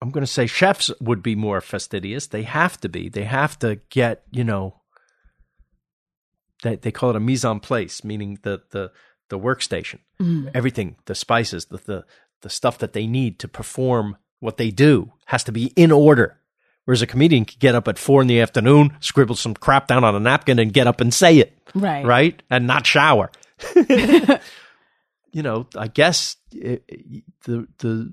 I'm going to say chefs would be more fastidious. They have to be. They have to get, you know, they they call it a mise en place, meaning the the the workstation. Mm-hmm. Everything, the spices, the, the the stuff that they need to perform what they do has to be in order. Whereas a comedian could get up at four in the afternoon, scribble some crap down on a napkin, and get up and say it Right. right? And not shower. <laughs> you know, I guess it, it- the the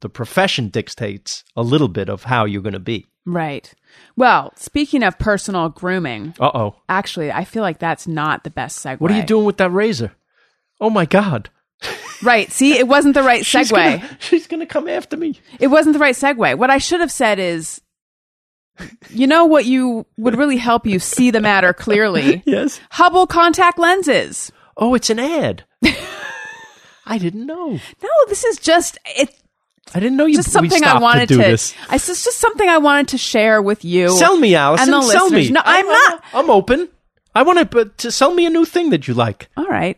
the profession dictates a little bit of how you're going to be. Right. Well, speaking of personal grooming, Uh oh, actually, I feel like that's not the best segue. what are you doing with that razor? Oh my God, Right. See, it wasn't the right <laughs> segue. she's going to come after me. It wasn't the right segue. What I should have said is, you know what you would really help you see the matter clearly? <laughs> Yes. Hubble contact lenses. Oh, it's an ad. <laughs> I didn't know. No, this is just it's I didn't know you. just something I wanted to to. this. I- It's just something I wanted to share with you. Sell me, Alison. and the sell listeners. me. No, I'm not. I'm open. I want to, but to sell me a new thing that you like. All right,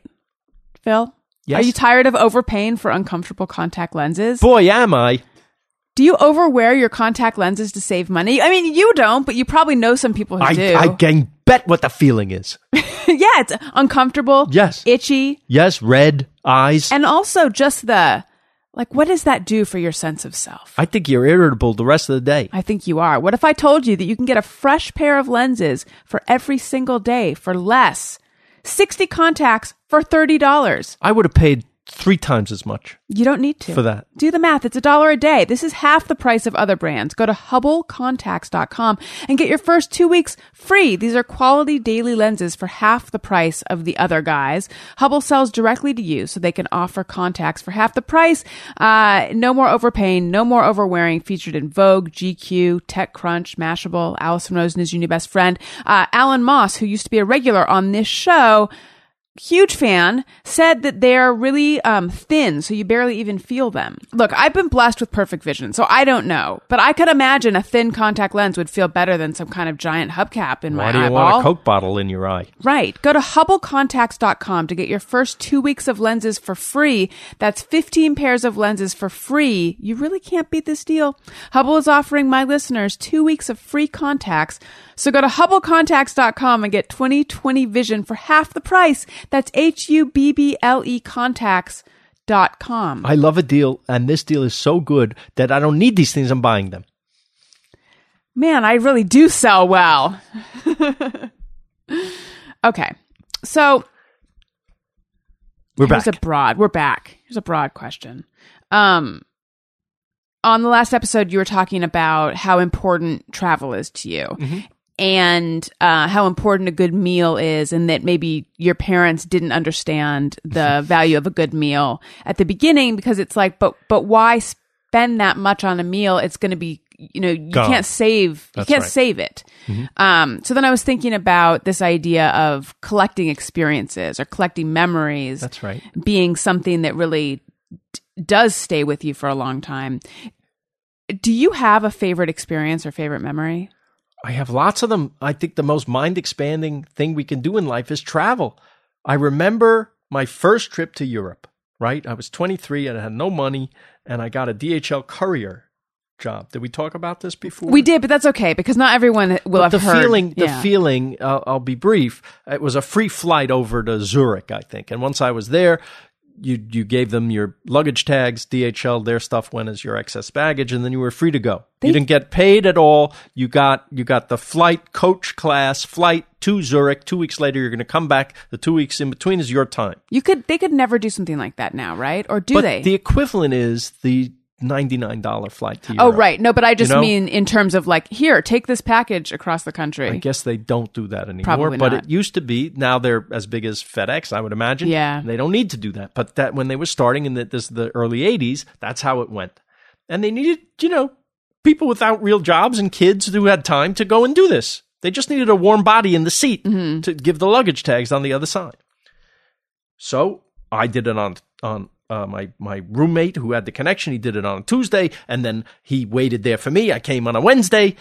Phil. Yes? Are you tired of overpaying for uncomfortable contact lenses? Boy, am I. Do you overwear your contact lenses to save money? I mean, you don't, but you probably know some people who I, do. I can bet what the feeling is. <laughs> yeah, it's uncomfortable. Yes. itchy, Yes, red eyes. and also just the like. What does that do for your sense of self? I think you're irritable the rest of the day. I think you are. What if I told you that you can get a fresh pair of lenses for every single day for less? 60 contacts for $30. I would have paid three times as much You don't need to. for that. Do the math. It's a dollar a day. This is half the price of other brands. Go to HubbleContacts.com and get your first two weeks free. These are quality daily lenses for half the price of the other guys. Hubble sells directly to you so they can offer contacts for half the price. Uh, no more overpaying, no more overwearing. Featured in Vogue, GQ, TechCrunch, Mashable, Alison Rosen is your new best friend. Uh, Alan Moss, who used to be a regular on this show, huge fan, said that they're really um, thin, so you barely even feel them. Look, I've been blessed with perfect vision, so I don't know, but I could imagine a thin contact lens would feel better than some kind of giant hubcap in Why my eyeball. Why do you eyeball. want a Coke bottle in your eye? Right. Go to HubbleContacts.com to get your first two weeks of lenses for free. That's 15 pairs of lenses for free. You really can't beat this deal. Hubble is offering my listeners two weeks of free contacts. So go to HubbleContacts.com and get 2020 vision for half the price. That's H-U-B-B-L-E E contacts.com. I love a deal, and this deal is so good that I don't need these things. I'm buying them. Man, I really do sell well. <laughs> okay. So We're Here's back. a broad. We're back. Here's a broad question. Um, on the last episode, you were talking about how important travel is to you, Mm-hmm. And uh, how important a good meal is, and that maybe your parents didn't understand the <laughs> value of a good meal at the beginning because it's like, but but why spend that much on a meal? It's going to be you know you Gone. can't save That's you can't right. save it. Um, so then I was thinking about this idea of collecting experiences or collecting memories That's right. being something that really d- does stay with you for a long time. Do you have a favorite experience or favorite memory? I have lots of them. I think the most mind expanding thing we can do in life is travel. I remember my first trip to Europe, right? I was 23 and I had no money and I got a DHL courier job. Did we talk about this before? We did, but that's okay because not everyone will But have the heard. feeling, the Yeah. feeling. Uh, I'll be brief. It was a free flight over to Zurich, I think. And once I was there, you you gave them your luggage tags, DHL. Their stuff went as your excess baggage, and then you were free to go. They- you didn't get paid at all. You got you got the flight, coach class flight to Zurich. Two weeks later, you're going to come back. The two weeks in between is your time. You could they could never do something like that now, right? Or do but they? the equivalent is the ninety nine dollar flight to oh, right. No, but I just know? mean in terms of like, here, take this package across the country. I guess they don't do that anymore. Probably but not. it used to be. Now they're as big as FedEx, I would imagine. Yeah. They don't need to do that. But that when they were starting in the, this the early '80s, that's how it went. And they needed, you know, people without real jobs and kids who had time to go and do this. They just needed a warm body in the seat Mm-hmm. to give the luggage tags on the other side. So I did it on on uh, my my roommate who had the connection. He did it on a Tuesday, and then he waited there for me. I came on a Wednesday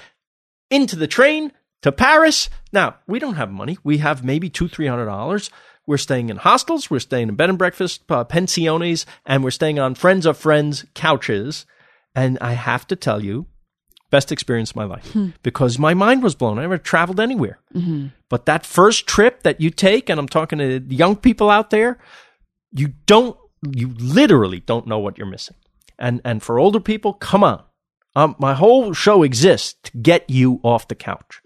into the train to Paris. Now we don't have money. We have maybe two three hundred dollars. We're staying in hostels. We're staying in bed and breakfast uh, pensiones, and we're staying on friends of friends couches. And I have to tell you, best experience of my life because my mind was blown. I never traveled anywhere. But that first trip that you take, and I'm talking to young people out there, you don't, you literally don't know what you're missing. And and for older people, come on. Um, my whole show exists to get you off the couch.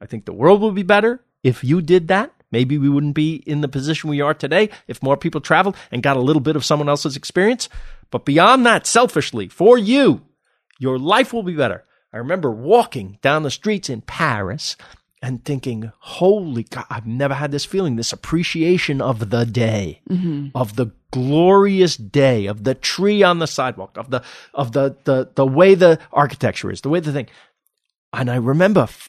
I think the world would be better if you did that. Maybe we wouldn't be in the position we are today if more people traveled and got a little bit of someone else's experience. But beyond that, selfishly, for you, your life will be better. I remember walking down the streets in Paris and thinking, holy God, I've never had this feeling, this appreciation of the day, mm-hmm. of the glorious day, of the tree on the sidewalk, of the, of the, the, the way the architecture is, the way the thing. And I remember f-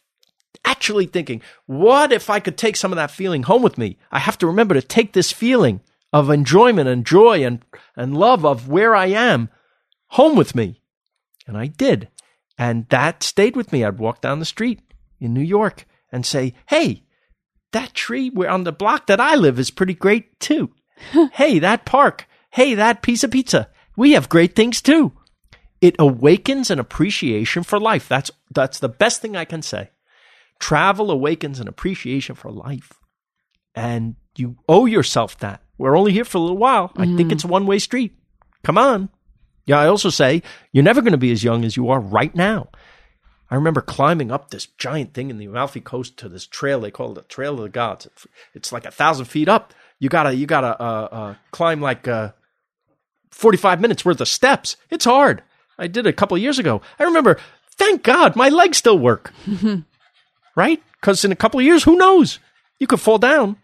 actually thinking, what if I could take some of that feeling home with me? I have to remember to take this feeling of enjoyment and joy and, and love of where I am home with me. And I did. And that stayed with me. I'd walk down the street in New York and say, Hey, that tree where on the block that I live is pretty great too. <laughs> hey, that park. Hey, that piece of pizza. We have great things too. It awakens an appreciation for life. That's that's the best thing I can say. Travel awakens an appreciation for life. And you owe yourself that. We're only here for a little while. I think mm-hmm. it's a one way street. Come on. Yeah, I also say you're never going to be as young as you are right now. I remember climbing up this giant thing in the Amalfi Coast to this trail. They call it the Trail of the Gods. It's, like a thousand feet up. You gotta you gotta uh, uh, climb like uh, forty five minutes worth of steps. It's hard. I did it a couple of years ago. I remember. Thank God, my legs still work. <laughs> right? Because in a couple of years, who knows? You could fall down.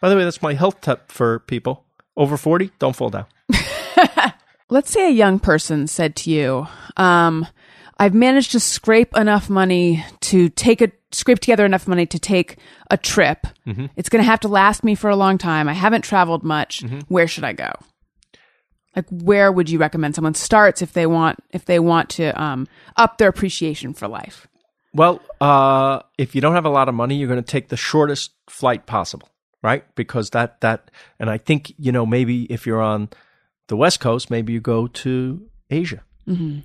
By the way, that's my health tip for people over forty. Don't fall down. <laughs> Let's say a young person said to you, um, I've managed to scrape enough money to take a scrape together enough money to take a trip. Mm-hmm. It's going to have to last me for a long time. I haven't traveled much. Mm-hmm. Where should I go? Like where would you recommend someone starts if they want if they want to um, up their appreciation for life? Well, uh, if you don't have a lot of money, you're going to take the shortest flight possible, right? Because that that, and I think you know maybe if you're on the West Coast, maybe you go to Asia. Mm-hmm.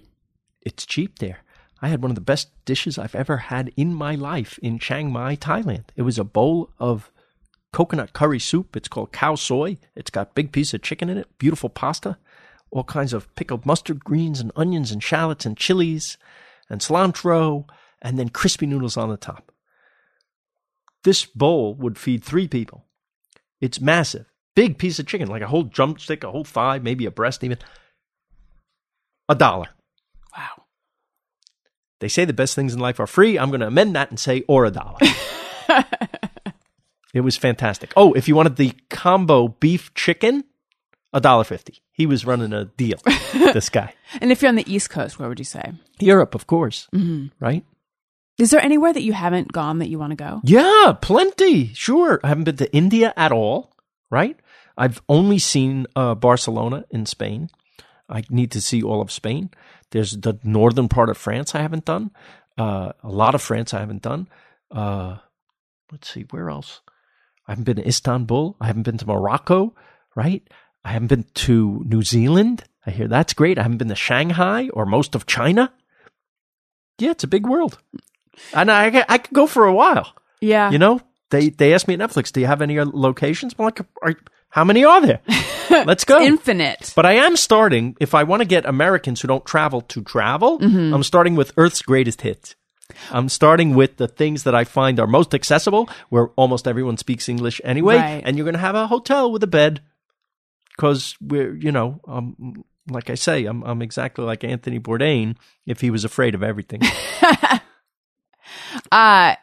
It's cheap there. I had one of the best dishes I've ever had in my life in Chiang Mai, Thailand. It was a bowl of coconut curry soup. It's called khao soi. It's got big piece of chicken in it, beautiful pasta, all kinds of pickled mustard greens and onions and shallots and chilies and cilantro, and then crispy noodles on the top. This bowl would feed three people. It's massive. Big piece of chicken, like a whole drumstick, a whole thigh, maybe a breast even. A dollar. Wow. They say the best things in life are free. I'm going to amend that and say, or a dollar. <laughs> it was fantastic. Oh, if you wanted the combo beef chicken, a dollar fifty. He was running a deal. <laughs> this guy, And if you're on the East Coast, where would you say? Europe, of course, Mm-hmm. right? Is there anywhere that you haven't gone that you want to go? Yeah, plenty. Sure. I haven't been to India at all, right? I've only seen uh, Barcelona in Spain. I need to see all of Spain. There's the northern part of France I haven't done. Uh, a lot of France I haven't done. Uh, let's see, where else? I haven't been to Istanbul. I haven't been to Morocco, right? I haven't been to New Zealand. I hear that's great. I haven't been to Shanghai or most of China. Yeah, it's a big world. And I, I could go for a while. Yeah. You know, they they asked me at Netflix, "Do you have any locations?" I'm like, are, "How many are there? <laughs> Let's go." Infinite. but I am starting. If I want to get Americans who don't travel to travel, Mm-hmm. I'm starting with Earth's greatest hits. I'm starting with the things that I find are most accessible, where almost everyone speaks English anyway, Right. and you're going to have a hotel with a bed because we're, you know, um, like I say, I'm I'm exactly like Anthony Bourdain if he was afraid of everything. <laughs> Uh,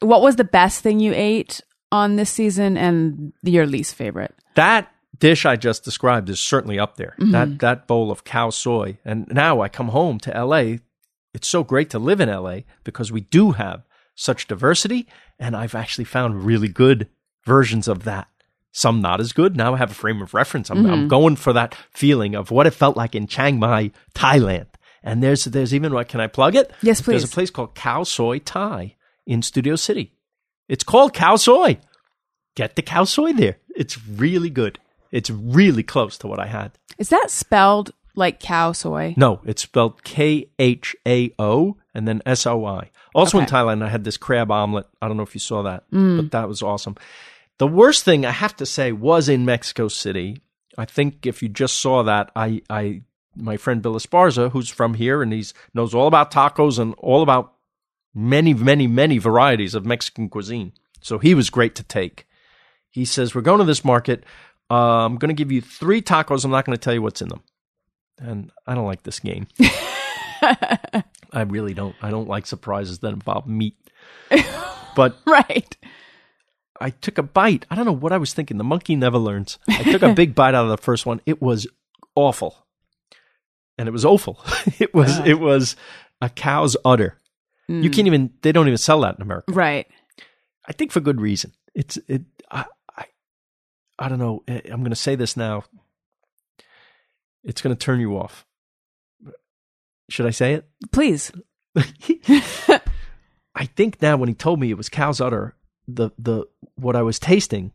what was the best thing you ate on this season and your least favorite? that dish I just described is certainly up there. Mm-hmm. That that bowl of khao soi. And now I come home to LA. It's so great to live in LA because we do have such diversity and I've actually found really good versions of that. Some not as good. Now I have a frame of reference. I'm, I'm mm-hmm. going for that feeling of what it felt like in Chiang Mai, Thailand. And there's there's even what can I plug it? Yes, please. There's a place called Khao Soi Thai in Studio City. It's called Khao Soi get the khao soi there. It's really good. It's really close to what I had. Is that spelled like cow soy? No, it's spelled K H A O and then S O I. Also in Thailand, I had this crab omelet. I don't know if you saw that, but mm. that was awesome. The worst thing I have to say was in Mexico City. I think if you just saw that, I, I, my friend Bill Esparza, who's from here and he knows all about tacos and all about many, many, many varieties of Mexican cuisine. So he was great to take. He says, We're going to this market. Uh, I'm going to give you three tacos. I'm not going to tell you what's in them. And I don't like this game. <laughs> I really don't. I don't like surprises that involve meat. <laughs> but Right. I took a bite. I don't know what I was thinking. The monkey never learns. I took a <laughs> big bite out of the first one. It was awful. And it was awful. It was it was a cow's udder. You hmm. can't even they don't even sell that in America. Right. I think for good reason. It's it. I I, I don't know. I- I'm going to say this now. It's going to turn you off. Should I say it? Please. <laughs> <laughs> I think now when he told me it was cow's udder, the the what I was tasting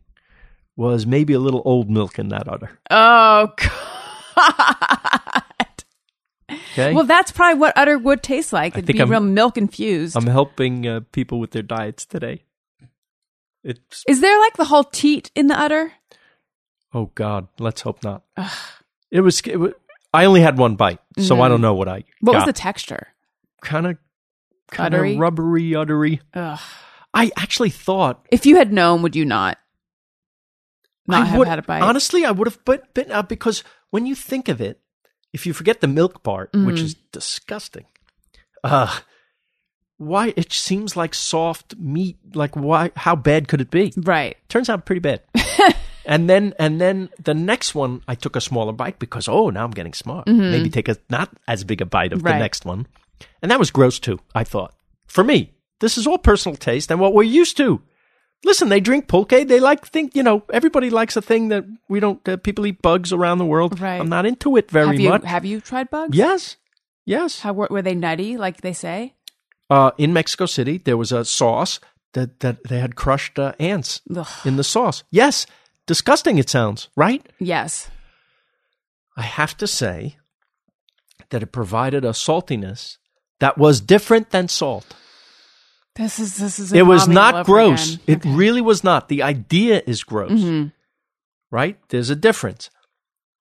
was maybe a little old milk in that udder. Oh <laughs> God. Okay, Well, that's probably what udder would taste like. It'd be I'm- real milk infused. I'm helping uh, people with their diets today. It's Is there like the whole teat in the udder? oh god, let's hope not. It was, it was. I only had one bite, so I don't know what I. What was the texture? kind of kind of rubbery, uddery. Ugh. I actually thought If you had known, would you not? Not I have would, had a bite. Honestly, I would have but been uh, because when you think of it, if you forget the milk part, which Mm-hmm. is disgusting, uh why it seems like soft meat. Like why? How bad could it be? right. Turns out pretty bad. <laughs> and then and then the next one, I took a smaller bite because oh, now I'm getting smart. Maybe take a not as big a bite of Mm-hmm. Right. the next one, and that was gross too. I thought for me, this is all personal taste and what we're used to. Listen, they drink pulque. They like think you know everybody likes a thing that we don't. Uh, people eat bugs around the world. Right. I'm not into it very have you much. have you tried bugs? yes, yes. How were, were they nutty, like they say? Uh, in Mexico City, there was a sauce that that they had crushed uh, ants Ugh. in the sauce. Yes, disgusting. It sounds right. Yes. I have to say that it provided a saltiness that was different than salt. This is this is. It was not gross. again. It really was not. The idea is gross, Mhm. right? There's a difference.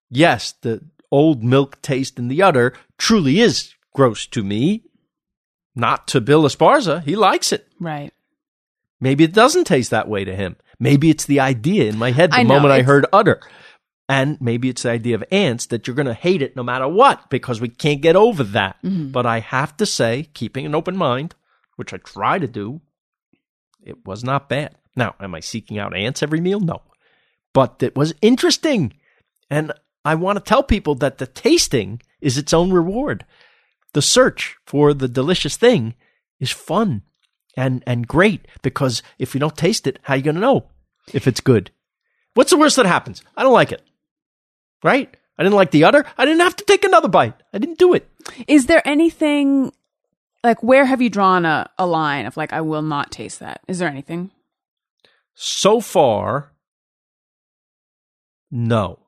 Yes, the old milk taste in the udder truly is gross to me. Not to Bill Esparza. He likes it. Right. Maybe it doesn't taste that way to him. Maybe it's the idea in my head the I know, moment I heard udder. And maybe it's the idea of ants that you're going to hate it no matter what because we can't get over that. Mm-hmm. But I have to say, keeping an open mind, which I try to do, it was not bad. Now, am I seeking out ants every meal? No. But it was interesting. And I want to tell people that the tasting is its own reward. The search for the delicious thing is fun and, and great because if you don't taste it, how are you going to know if it's good? What's the worst that happens? I don't like it. Right? I didn't like the udder. I didn't have to take another bite. I didn't do it. Is there anything like where have you drawn a, a line of like I will not taste that? Is there anything? So far, no.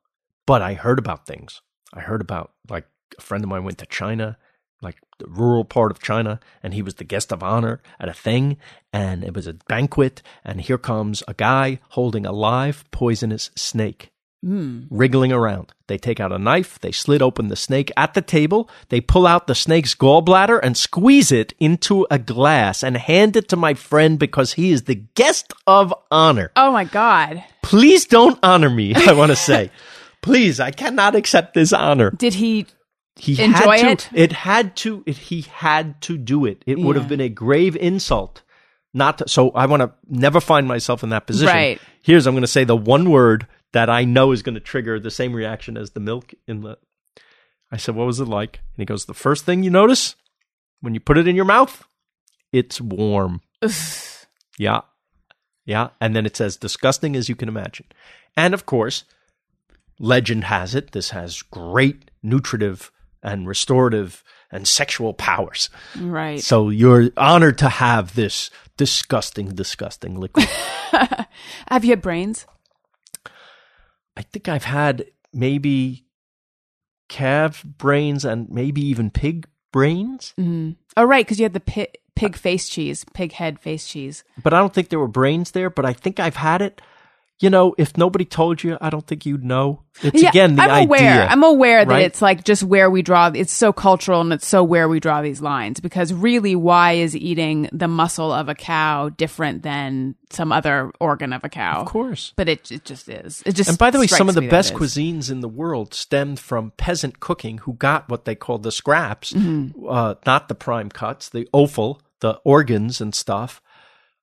But I heard about things. I heard about like a friend of mine went to China, like the rural part of China, and he was the guest of honor at a thing, and it was a banquet, and here comes a guy holding a live poisonous snake. Hmm. Wriggling around. They take out a knife, they slit open the snake at the table, they pull out the snake's gallbladder and squeeze it into a glass and hand it to my friend because he is the guest of honor. Oh my god. Please don't honor me, I want to <laughs> say. Please, I cannot accept this honor. Did he He Enjoy had it? to, it? had to. It, he had to do it. It would have been a grave insult. Not to, so. I want to never find myself in that position. Right. Here's I'm going to say the one word that I know is going to trigger the same reaction as the milk in the. I said, "What was it like?" And he goes, "The first thing you notice when you put it in your mouth, it's warm." Yeah. Yeah. And then it's as disgusting as you can imagine. And of course, legend has it this has great nutritive and restorative and sexual powers. right. So you're honored to have this disgusting, disgusting liquid. <laughs> Have you had brains? I think I've had maybe calf brains and maybe even pig brains, Mm. Oh right, because you had the pig, pig face cheese, pig head face cheese. but I don't think there were brains there. But I think I've had it. You know, if nobody told you, I don't think you'd know. It's yeah, again the I'm idea. aware. I'm aware that right? it's like just where we draw. It's so cultural and it's so where we draw these lines. Because really, why is eating the muscle of a cow different than some other organ of a cow? of course. But it, it just is. It just And by the way, some of the best cuisines in the world stemmed from peasant cooking who got what they called the scraps, Mm-hmm. uh, not the prime cuts, the offal, the organs and stuff.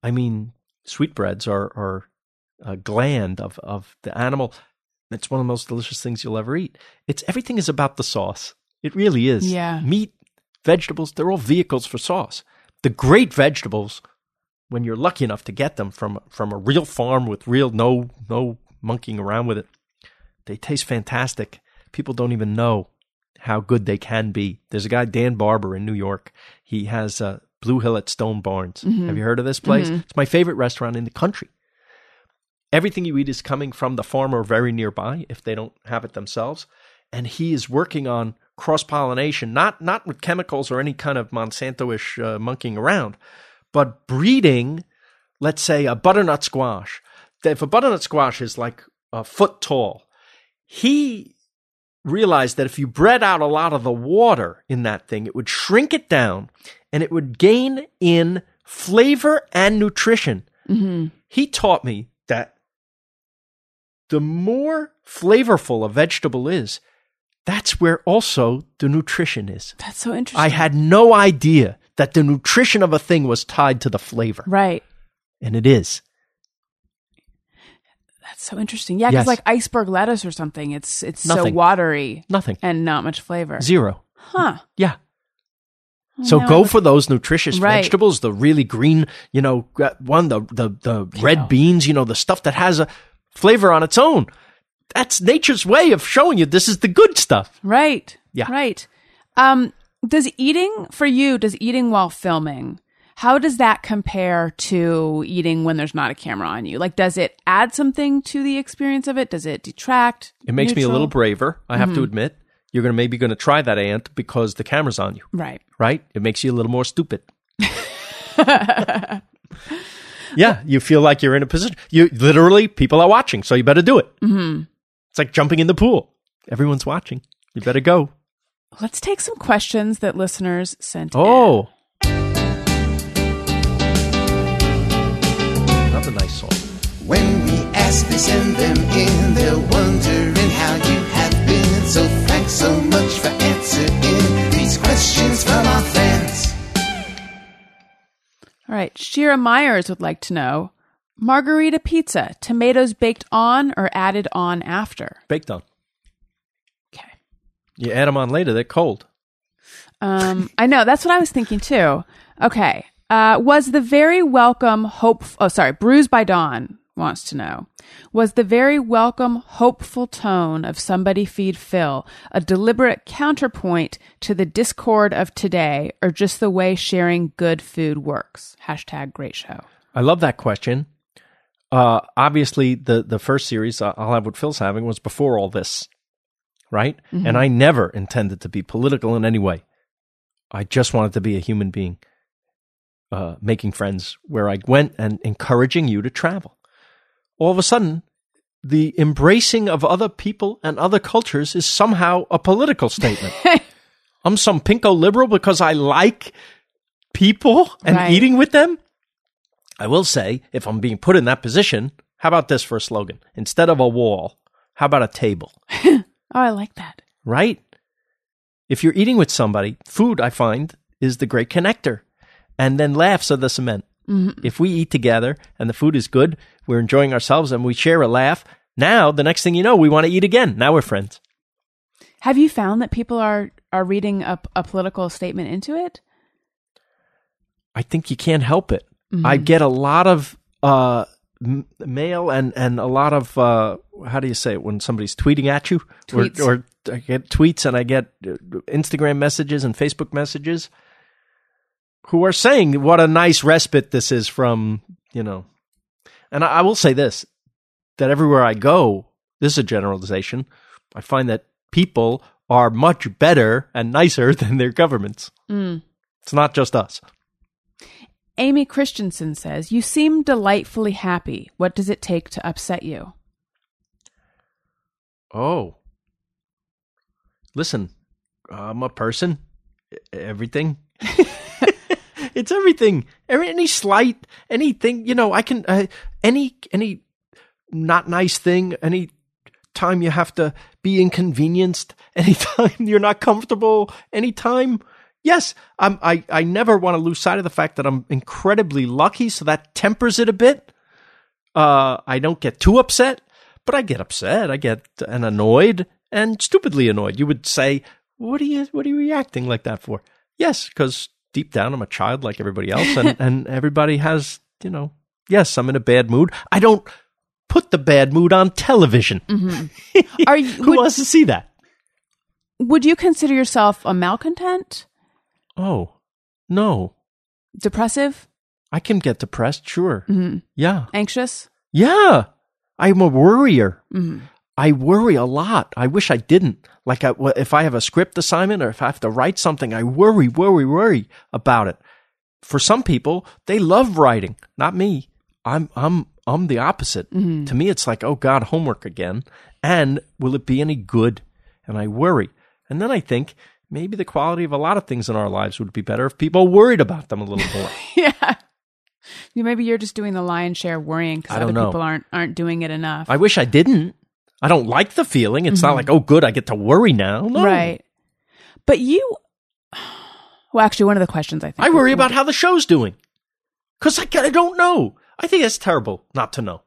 I mean, sweetbreads are, are a gland of, of the animal. It's one of the most delicious things you'll ever eat. It's everything is about the sauce. It really is. Yeah. Meat, vegetables, they're all vehicles for sauce. The great vegetables, when you're lucky enough to get them from from a real farm with real no no monkeying around with it, they taste fantastic. People don't even know how good they can be. There's a guy Dan Barber in New York. He has uh, Blue Hill at Stone Barns. Mm-hmm. Have you heard of this place? Mm-hmm. It's my favorite restaurant in the country. Everything you eat is coming from the farmer very nearby if they don't have it themselves. And he is working on cross pollination, not not with chemicals or any kind of Monsanto-ish uh, monkeying around, but breeding, let's say, a butternut squash. If a butternut squash is like a foot tall, he realized that if you bred out a lot of the water in that thing, it would shrink it down and it would gain in flavor and nutrition. He taught me that the more flavorful a vegetable is, that's where also the nutrition is. That's so interesting. I had no idea that the nutrition of a thing was tied to the flavor, right. and it is. That's so interesting. Yeah, because Yes. like iceberg lettuce or something, it's it's so watery Nothing. and not much flavor. Zero. Huh. Yeah. So go for those nutritious Right. vegetables, the really green, you know, uh, one the the the red beans, you know, the stuff that has a flavor on its own. That's nature's way of showing you this is the good stuff. Right. Yeah. Right. Um, does eating for you, does eating while filming, how does that compare to eating when there's not a camera on you? Like, does it add something to the experience of it? Does it detract? It makes me a little braver, I have to Mm-hmm. admit. You're going to maybe to try that ant because the camera's on you, Right. right? It makes you a little more stupid. <laughs> yeah, you feel like you're in a position. You literally people are watching, so you better do it. Mm-hmm. It's like jumping in the pool. Everyone's watching. You better go. Let's take some questions that listeners sent in. Oh. Another nice song. When we ask, they send them in. They're wondering how you have been. So thanks so much for All right. Shira Myers would like to know margarita pizza, tomatoes baked on or added on after? Baked on. Okay. You add them on later, they're cold. Um, I know that's what I was thinking too. Okay, uh, was the very welcome hope? Oh, sorry, bruised by dawn wants to know was the very welcome hopeful tone of somebody feed Phil a deliberate counterpoint to the discord of today, or just the way sharing good food works? Hashtag great show. I love that question. Uh, obviously, the the first series uh, I'll have what Phil's having was before all this, right? And I never intended to be political in any way. I just wanted to be a human being, uh, making friends where I went and encouraging you to travel. All of a sudden, the embracing of other people and other cultures is somehow a political statement. <laughs> I'm some pinko liberal because I like people and Right. eating with them. I will say, if I'm being put in that position, how about this for a slogan? Instead of a wall, how about a table? <laughs> Oh, I like that. Right? If you're eating with somebody, food, I find, is the great connector. And then laughs are the cement. If we eat together and the food is good, we're enjoying ourselves and we share a laugh. Now, the next thing you know, we want to eat again. Now we're friends. Have you found that people are are reading a, a political statement into it? I think you can't help it. I get a lot of uh, m- mail and, and a lot of uh, how do you say it when somebody's tweeting at you or, or I get tweets and I get uh, Instagram messages and Facebook messages who are saying what a nice respite this is from you know. And I, I will say this: that everywhere I go, this is a generalization. I find that people are much better and nicer <laughs> than their governments. Mm. It's not just us. Amy Christensen says, You seem delightfully happy. What does it take to upset you? Oh. Listen, I'm a person. Everything. <laughs> it's everything. Every, any slight, anything, you know, I can, uh, any, any not nice thing, any time you have to be inconvenienced, <laughs> anytime you're not comfortable, anytime. Yes, I'm, I, I never want to lose sight of the fact that I'm incredibly lucky, so that tempers it a bit. Uh, I don't get too upset, but I get upset. I get and annoyed and stupidly annoyed. You would say, "What are you? What are you reacting like that for?" Yes, because deep down I'm a child like everybody else, <laughs> and and everybody has, you know. Yes, I'm in a bad mood. I don't put the bad mood on television. Are <laughs> you, Who would, wants to see that? would you consider yourself a malcontent? Oh, no. Depressive? I can get depressed, sure. Mhm. Yeah. Anxious? Yeah. I'm a worrier. Mhm. I worry a lot. I wish I didn't. Like, I, if I have a script assignment or if I have to write something, I worry, worry, worry about it. For some people, they love writing. Not me. I'm, I'm, I'm the opposite. Mm-hmm. To me, it's like, oh God, homework again. And will it be any good? And I worry. And then I think maybe the quality of a lot of things in our lives would be better if people worried about them a little more. <laughs> yeah. You- Maybe you're just doing the lion's share worrying because other know. people aren't aren't doing it enough. I wish I didn't. I don't like the feeling. It's not mm-hmm. like, oh, good, I get to worry now. No. Right. But you, well, actually, one of the questions I think I worry about how the show's doing because I, I don't know. I think it's terrible not to know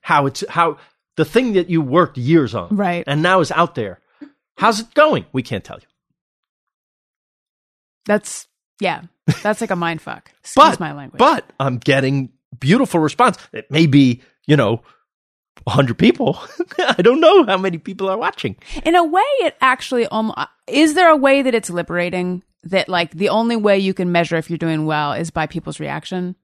how it's how the thing that you worked years on, Right. and now is out there. How's it going? We can't tell you. That's yeah, that's like a mind fuck. <laughs> Excuse But my language. but I'm getting beautiful response. It may be you know. 100 people. <laughs> I don't know how many people are watching. in a way, it actually almost is there a way that it's liberating that like the only way you can measure if you're doing well is by people's reaction.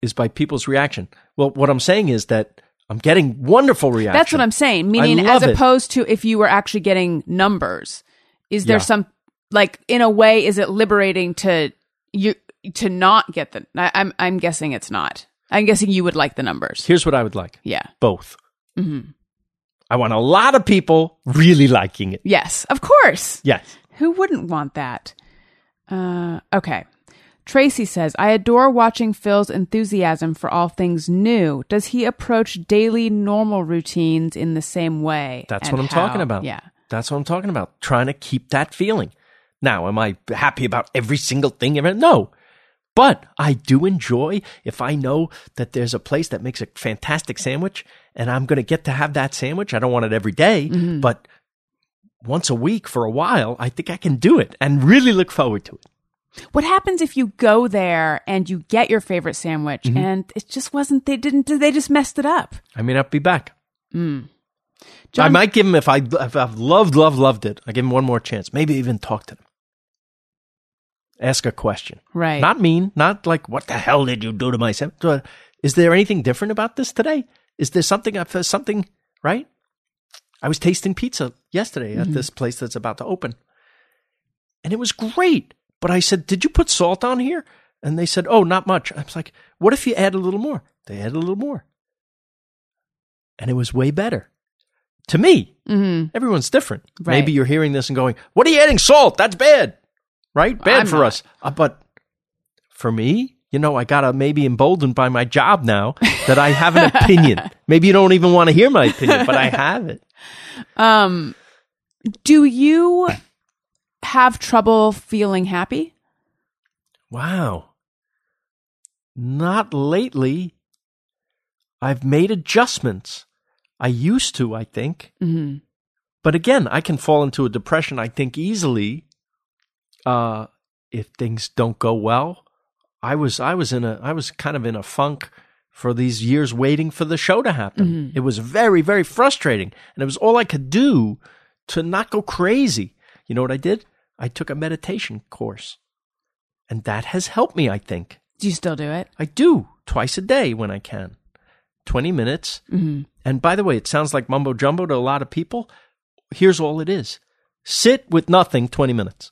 Is by people's reaction. Well, what I'm saying is that I'm getting wonderful reaction. That's what I'm saying. Meaning, as it. opposed to if you were actually getting numbers, is there Yeah. some like in a way is it liberating to you to not get the? I, I'm I'm guessing it's not. I'm guessing you would like the numbers. Here's what I would like. Yeah. Both. hmm I want a lot of people really liking it. Yes, of course. Yes. Who wouldn't want that? Uh, okay. Tracy says, I adore watching Phil's enthusiasm for all things new. Does he approach daily normal routines in the same way? That's what I'm how? talking about. Yeah. That's what I'm talking about. Trying to keep that feeling. Now, am I happy about every single thing? ever? No. But I do enjoy if I know that there's a place that makes a fantastic sandwich and I'm going to get to have that sandwich. I don't want it every day, Mm-hmm. but once a week for a while, I think I can do it and really look forward to it. What happens if you go there and you get your favorite sandwich Mm-hmm. and it just wasn't? They didn't. They just messed it up. I may not be back. I John- might give him if I if I've loved, loved, loved it. I give him one more chance. Maybe even talk to them. Ask a question. Right. Not mean. Not like what the hell did you do to my? Uh, Is there anything different about this today? Is there something? I feel something right? I was tasting pizza yesterday at this place that's about to open, and it was great. But I said, "Did you put salt on here?" And they said, "Oh, not much." I was like, "What if you add a little more?" They added a little more, and it was way better. To me, hmm everyone's different. Right. Maybe you're hearing this and going, "What are you adding salt? That's bad." Right? Bad I'm for not. us. Uh, but for me, you know, I got to maybe emboldened by my job now that I have an <laughs> opinion. maybe you don't even want to hear my opinion, but I <laughs> have it. Um, do you have trouble feeling happy? Wow. Not lately. I've made adjustments. I used to, I think. hmm But again, I can fall into a depression, I think, easily uh, if things don't go well. I was I was in a I was kind of in a funk for these years waiting for the show to happen. It was very, very frustrating. And it was all I could do to not go crazy. You know what I did? I took a meditation course. And that has helped me, I think. Do you still do it? I do twice a day when I can. 20 minutes. hmm And by the way, it sounds like mumbo jumbo to a lot of people. Here's all it is sit with nothing 20 minutes.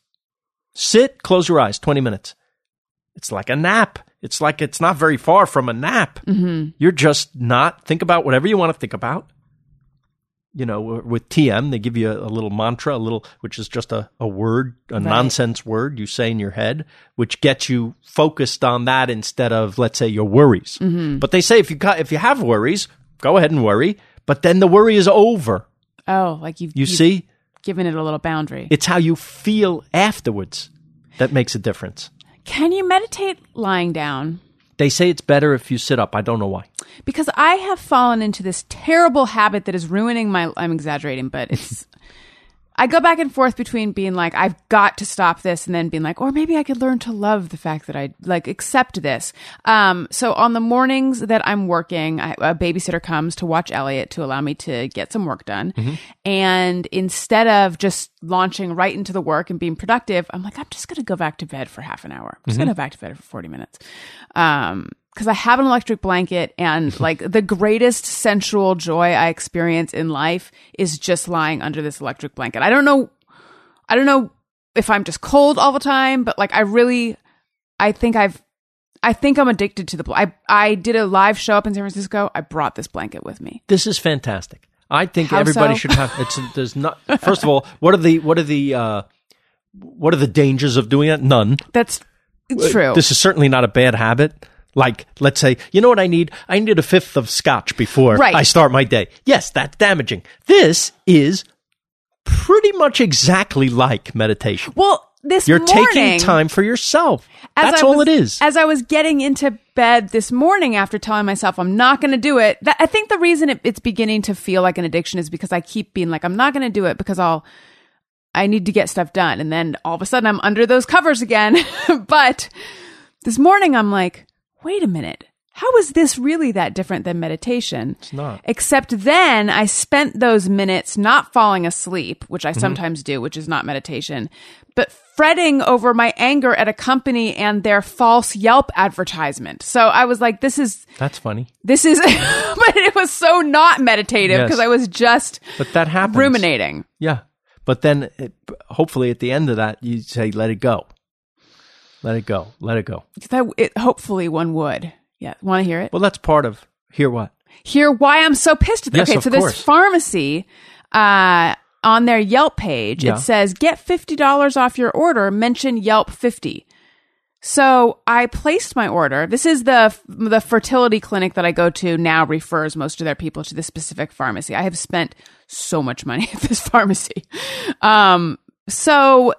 Sit, close your eyes 20 minutes. It's like a nap. It's like it's not very far from a nap. hmm You're just not, think about whatever you want to think about. You know, with TM, they give you a, a little mantra, a little, which is just a, a word, a Right. nonsense word you say in your head, which gets you focused on that instead of, let's say, your worries. But they say if you got, if you have worries, go ahead and worry, but then the worry is over. Oh, like you've You you've see, given it a little boundary. it's how you feel afterwards that makes a difference. Can you meditate lying down? They say it's better if you sit up. I don't know why. Because I have fallen into this terrible habit that is ruining my. I'm exaggerating, but it's. <laughs> I go back and forth between being like, I've got to stop this, and then being like, or maybe I could learn to love the fact that I like accept this. Um, so on the mornings that I'm working, I, a babysitter comes to watch Elliot to allow me to get some work done. And instead of just launching right into the work and being productive, I'm like, I'm just going to go back to bed for half an hour. I'm just going to go back to bed for 40 minutes. Um, because I have an electric blanket and <laughs> like the greatest sensual joy I experience in life is just lying under this electric blanket. I don't know I don't know if I'm just cold all the time, but like I really I think I've I think I'm addicted to the bl- I I did a live show up in San Francisco. I brought this blanket with me. This is fantastic. I think How everybody so? should have. It's there's not. First of all, what are the what are the uh, what are the dangers of doing that? None. That's it's true. This is certainly not a bad habit. Like, let's say, you know what I need? I need a fifth of scotch before Right. I start my day. Yes, that's damaging. This is pretty much exactly like meditation. well, this You're morning, taking time for yourself. as That's I all was- it is. As I was getting into bed this morning after telling myself I'm not going to do it, that, I think the reason it, it's beginning to feel like an addiction is because I keep being like, I'm not going to do it because I'll, I need to get stuff done. And then all of a sudden I'm under those covers again. <laughs> but this morning I'm like, wait a minute. How is this really that different than meditation? It's not. Except then I spent those minutes not falling asleep, which Mm-hmm. I sometimes do, which is not meditation, but fretting over my anger at a company and their false Yelp advertisement. So I was like, this is, That's funny. this is, <laughs> but it was so not meditative Yes. because I was just But that happens. ruminating. Yeah. But then it, hopefully at the end of that, you say, let it go. Let it go. Let it go. That it, hopefully one would. Yeah. Want to hear it? Well, that's part of hear what? hear why I'm so pissed. At Yes, okay, so this pharmacy uh, on their Yelp page, Yeah. it says get fifty dollars off your order. Mention Yelp fifty. So I placed my order. This is the the fertility clinic that I go to now. Refers most of their people to this specific pharmacy. I have spent so much money <laughs> at this pharmacy. Um, so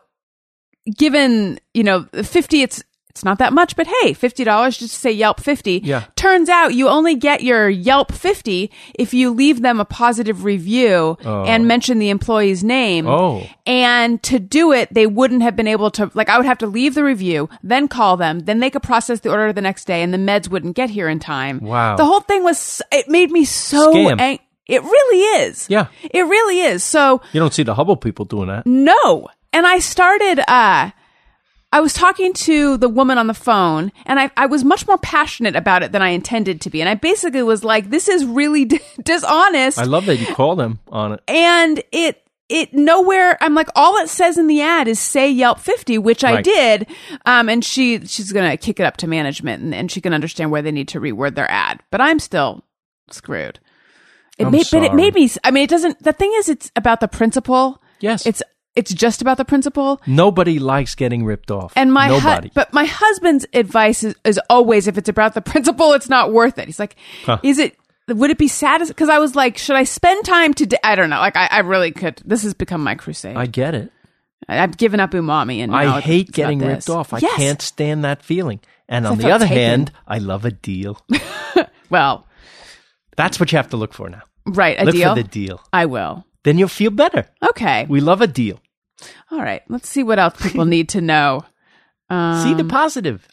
given you know 50 it's it's not that much, but hey, $50 just to say Yelp 50. Yeah. Turns out you only get your Yelp 50 if you leave them a positive review oh. and mention the employee's name. Oh. And to do it, they wouldn't have been able to, like, I would have to leave the review, then call them, then they could process the order the next day, and the meds wouldn't get here in time. Wow. The whole thing was, it made me so Scam. ang- It really is. Yeah. It really is. So, You don't see the Hubble people doing that. no. And I started, uh, I was talking to the woman on the phone and I, I was much more passionate about it than I intended to be. And I basically was like, this is really d- <laughs> dishonest. I love that you call them on it. and it, it nowhere, I'm like, all it says in the ad is say Yelp 50, which I Right. did. Um, and she, she's going to kick it up to management and, and she can understand where they need to reword their ad. But I'm still screwed. It I'm made, but it sorry. made me, I mean, it doesn't, the thing is, it's about the principle. Yes. It's, it's just about the principle. Nobody likes getting ripped off. And my hu- nobody. but my husband's advice is, is always if it's about the principle, it's not worth it. He's like, Huh. is it? Would it be sad? Because I was like, should I spend time today? I don't know. Like, I, I really could. This has become my crusade. I get it. I, have given up umami, and I hate getting ripped off. I Yes. can't stand that feeling. And on I the other taken. hand, I love a deal. <laughs> Well, That's what you have to look for now. right, a look deal. for the deal. I will. Then you'll feel better. Okay. We love a deal. All right. Let's see what else people <laughs> need to know. Um, See the positive.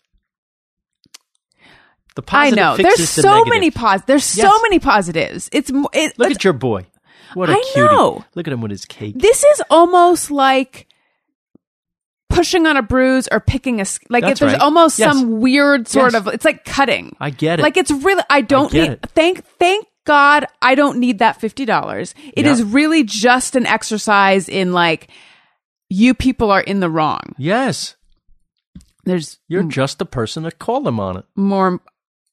The positive. I know. There's the so negative. many pos. There's so many positives. It's it, Look it's- at your boy. What a I cutie. know. Look at him with his cake. this is almost like pushing on a bruise or picking a like That's it, there's right. almost Yes. some weird sort Yes. of it's like cutting I get it. like it's really i don't get need it. thank thank god i don't need that $50 It Yeah. is really just an exercise in like you people are in the wrong yes. there's You're just the person to call them on it. more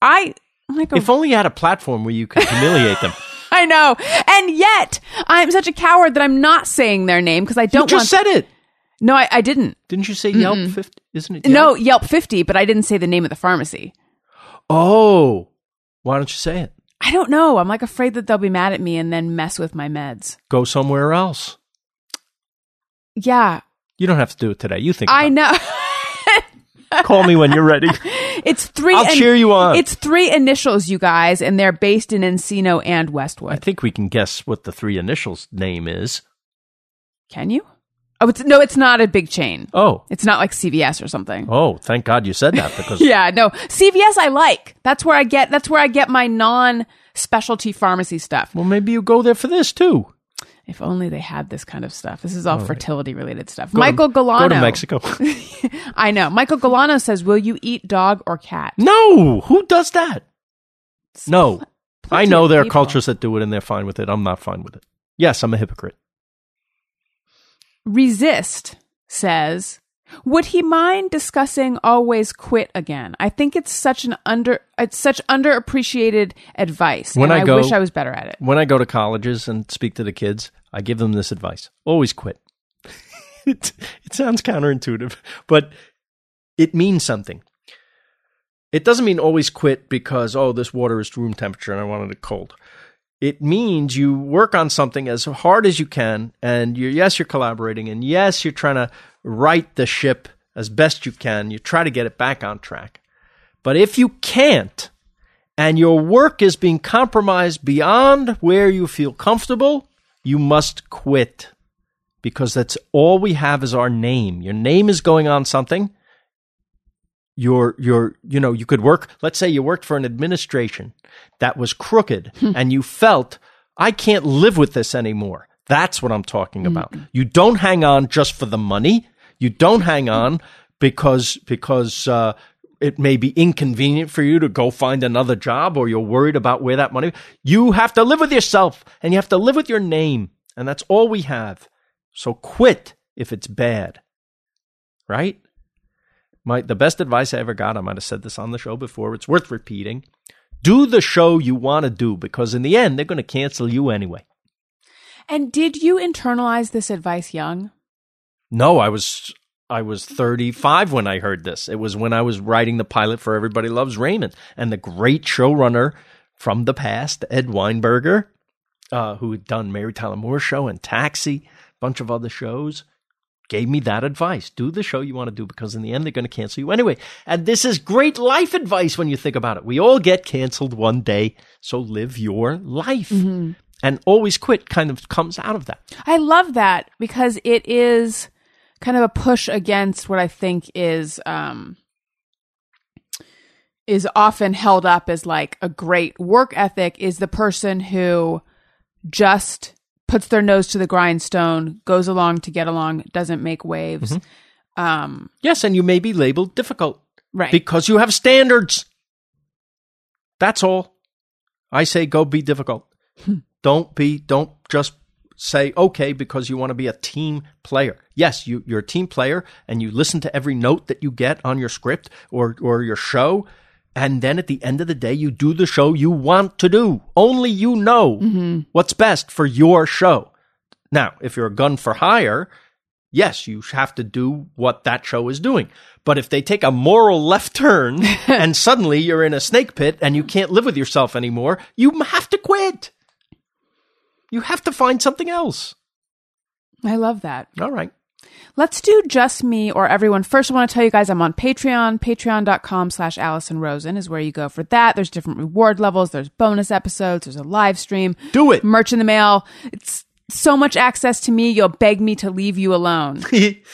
i like a If only you had a platform where you could humiliate them. <laughs> I know. And yet, I'm such a coward that I'm not saying their name because I You don't just want. said it. no, I, I didn't. Didn't you say Yelp 50? Isn't it? No, Yelp? Yelp 50, but I didn't say the name of the pharmacy. Oh. Why don't you say it? I don't know. I'm like afraid that they'll be mad at me and then mess with my meds. Go somewhere else. Yeah, You don't have to do it today. You think I know. <laughs> Call me when you're ready. <laughs> it's three. I'll cheer you on. It's three initials, you guys, and they're based in Encino and Westwood. I think we can guess what the three initials name is. Can you? Oh, it's no. It's not a big chain. Oh. It's not like CVS or something. Oh, thank God you said that because <laughs> Yeah, no. CVS I like. That's where I get that's where I get my non specialty pharmacy stuff. well maybe you go there for this too. If only they had this kind of stuff. This is all fertility related stuff. Go to- Michael Galano. Go to Mexico. <laughs> <laughs> I know. Michael Galano says, "Will you eat dog or cat?" no, who does that? No. I know there are cultures that do it and they're fine with it. I'm not fine with it. Yes, I'm a hypocrite. Resist says, "Would he mind discussing always quit again? I think it's such an under it's such underappreciated advice, When and I go- wish I was better at it." When I go to colleges and speak to the kids, I give them this advice. Always quit. <laughs> it, it sounds counterintuitive, but it means something. It doesn't mean always quit because, oh, this water is room temperature and I wanted it cold. It means you work on something as hard as you can, and you're, yes, you're collaborating, and yes, you're trying to right the ship as best you can. You try to get it back on track. But if you can't, and your work is being compromised beyond where you feel comfortable, you must quit because that's all we have is our name. Your name is going on something. Your your you know, you could work, let's say you worked for an administration that was crooked hmm. and you felt I can't live with this anymore. That's what I'm talking hmm. about. You don't hang on just for the money. You don't hang on because because uh, it may be inconvenient for you to go find another job or you're worried about where that money. You have to live with yourself and you have to live with your name, and that's all we have. So quit if it's bad. Right? My the best advice I ever got, I might have said this on the show before, it's worth repeating. Do the show you want to do because in the end they're going to cancel you anyway. And did you internalize this advice young? No, I was I was 35 when I heard this. It was when I was writing the pilot for Everybody Loves Raymond, and the great showrunner from the past, Ed Weinberger, uh, who had done Mary Tyler Moore Show and Taxi, a bunch of other shows, gave me that advice. Do the show you want to do because in the end they're going to cancel you anyway. And this is great life advice when you think about it. We all get canceled one day, so live your life. And always quit kind of comes out of that. I love that because it is kind of a push against what I think is um is often held up as like a great work ethic is the person who just puts their nose to the grindstone, goes along to get along, doesn't make waves. Um Yes, and you may be labeled difficult right. because you have standards. That's all. I say go be difficult. don't be don't just say okay because you want to be a team player. Yes, you you're a team player and you listen to every note that you get on your script or or your show and then at the end of the day you do the show you want to do. Only you know mm-hmm. what's best for your show. Now, if you're a gun for hire, yes, you have to do what that show is doing. But if they take a moral left turn <laughs> and suddenly you're in a snake pit and you can't live with yourself anymore, you have to quit. You have to find something else. I love that. All right. Let's do just me or everyone. First, I want to tell you guys I'm on Patreon. Patreon.com slash Alison Rosen is where you go for that. There's different reward levels. There's bonus episodes. There's a live stream. Do it. Merch in the mail. It's so much access to me. You'll beg me to leave you alone.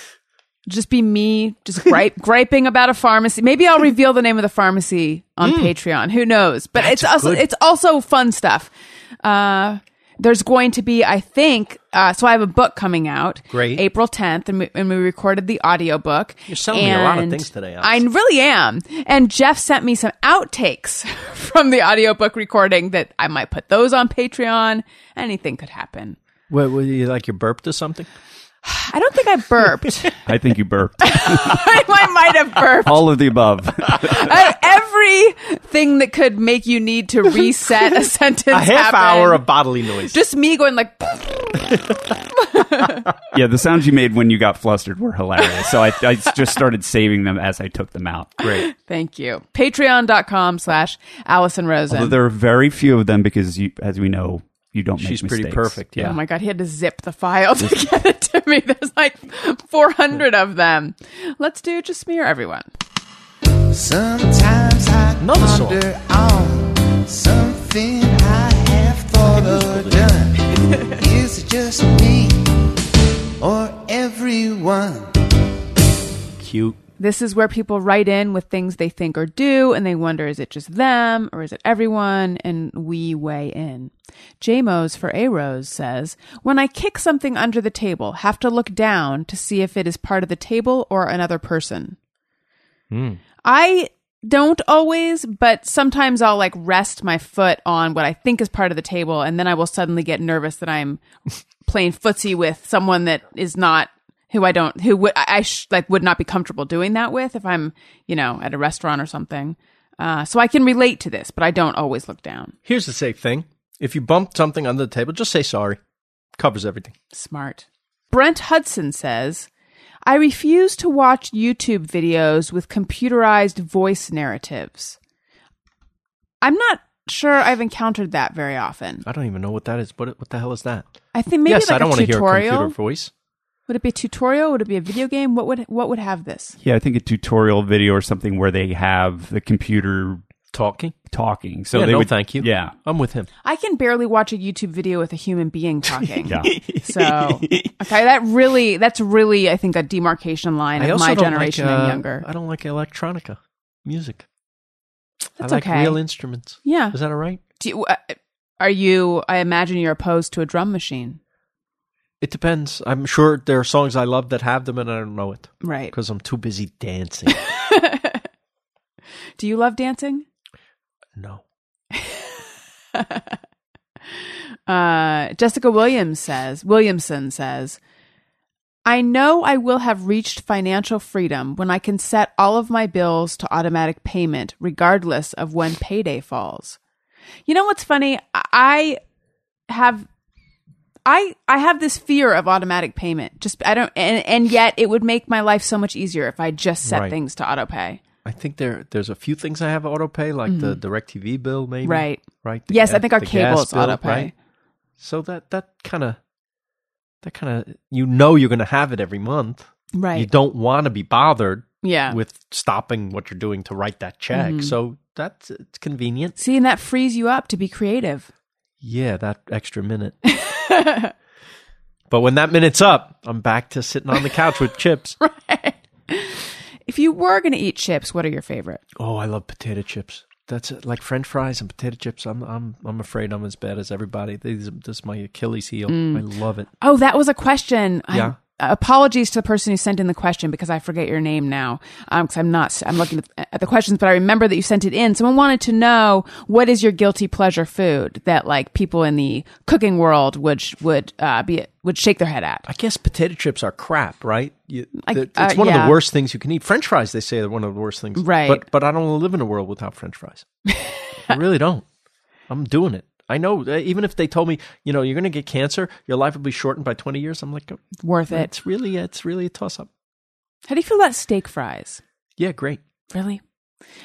<laughs> just be me, just gripe, <laughs> griping about a pharmacy. Maybe I'll reveal the name of the pharmacy on Patreon. Who knows? But. That's it's also good. it's also fun stuff. Uh, there's going to be, I think, uh, so I have a book coming out, Great. April 10th, and we, and we recorded the audiobook. You're selling me a lot of things today, I really am. And Jeff sent me some outtakes <laughs> from the audiobook recording that I might put those on Patreon. Anything could happen. What, what, you like you burped or something? I don't think I burped. <laughs> I think you burped. <laughs> I might have burped. All of the above. <laughs> Uh, everything that could make you need to reset a sentence. A half happened. hour of bodily noise. just me going like, yeah, the sounds you made when you got flustered were hilarious. So I, I just started saving them as I took them out. Great. thank you. Patreon.com slash Alison Rosen. Although there are very few of them because, you, as we know, you don't make She's pretty perfect, yeah. Oh my god, he had to zip the file to <laughs> get it to me. There's like 400 of them. Let's do just me or everyone. Sometimes I Another song. ponder on something I have thought or done. <laughs> Is it just me or everyone? Cute. This is where people write in with things they think or do, and they wonder is it just them or is it everyone? And we weigh in. JMOs for A Rose says, When I kick something under the table, have to look down to see if it is part of the table or another person. Hmm. I don't always, but sometimes I'll like rest my foot on what I think is part of the table, and then I will suddenly get nervous that I'm <laughs> playing footsie with someone that is not who I don't who would I sh- like would not be comfortable doing that with if I'm you know at a restaurant or something. Uh, so I can relate to this, but I don't always look down. Here's the safe thing. If you bump something under the table, just say sorry. Covers everything. Smart. Brent Hudson says, I refuse to watch YouTube videos with computerized voice narratives. I'm not sure I've encountered that very often. I don't even know what that is. What what the hell is that? I think maybe yes, like I don't a want to hear a computer voice. Would it be a tutorial? Would it be a video game? What would what would have this? Yeah, I think a tutorial video or something where they have the computer Talking. talking. So Yeah, they no, would, thank you. Yeah. I'm with him. I can barely watch a YouTube video with a human being talking. <laughs> Yeah. <laughs> So okay, that really that's really I think a demarcation line I of my generation like, uh, and younger. I don't like electronica music. That's I like okay. real instruments. yeah. Is that all right? Do you, uh, are you? I imagine you're opposed to a drum machine, It depends. I'm sure there are songs I love that have them, and I don't know it right? because I'm too busy dancing. <laughs> Do you love dancing? no. <laughs> Uh, Jessica Williams says, Williamson says, I know I will have reached financial freedom when I can set all of my bills to automatic payment, regardless of when payday falls. You know what's funny? I have. I, I have this fear of automatic payment. Just I don't and, and yet it would make my life so much easier if I just set Right. things to autopay. I think there there's a few things I have auto pay, like the DirecTV bill, maybe. Mm-hmm. Right. Right. The Yes, I think our cable is bill, autopay. Right? So that that kind of that kind of you know you're going to have it every month. Right. You don't want to be bothered yeah. with stopping what you're doing to write that check. Mhm. So that's it's convenient. See, and that frees you up to be creative. Yeah, that extra minute. <laughs> <laughs> but when that minute's up, I'm back to sitting on the couch with chips. <laughs> right. If you were going to eat chips, what are your favorite? Oh, I love potato chips. That's it. like French fries and potato chips. I'm I'm I'm afraid I'm as bad as everybody. These this is my Achilles heel. Mm. I love it. Oh, that was a question. Yeah. Apologies to the person who sent in the question because I forget your name now. Um, because I'm not. I'm looking at, the questions, but I remember that you sent it in. Someone wanted to know what is your guilty pleasure food that like people in the cooking world would would uh, be would shake their head at. I guess potato chips are crap, right? You, I- uh, it's one of the worst things you can eat. French fries, they say, are one of the worst things. Right. But but I don't live in a world without French fries. I really don't. I'm doing it. I know. uh, Even if they told me, you know, you're going to get cancer, your life will be shortened by 20 years. I'm like, oh, Worth it. it's really, it's really a toss up. How do you feel about steak fries? Yeah, great. Really?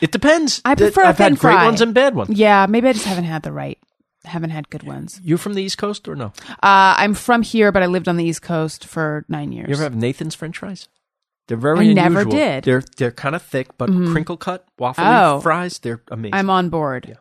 It depends. I prefer I've had great fry. ones and bad ones. Yeah, maybe I just haven't had the right. Haven't had good ones. You from the East Coast or no? Uh, I'm from here, but I lived on the East Coast for nine years. You ever have Nathan's French fries? They're very I never did. They're they're kind of thick, but crinkle cut waffle Oh. fries. They're amazing. I'm on board.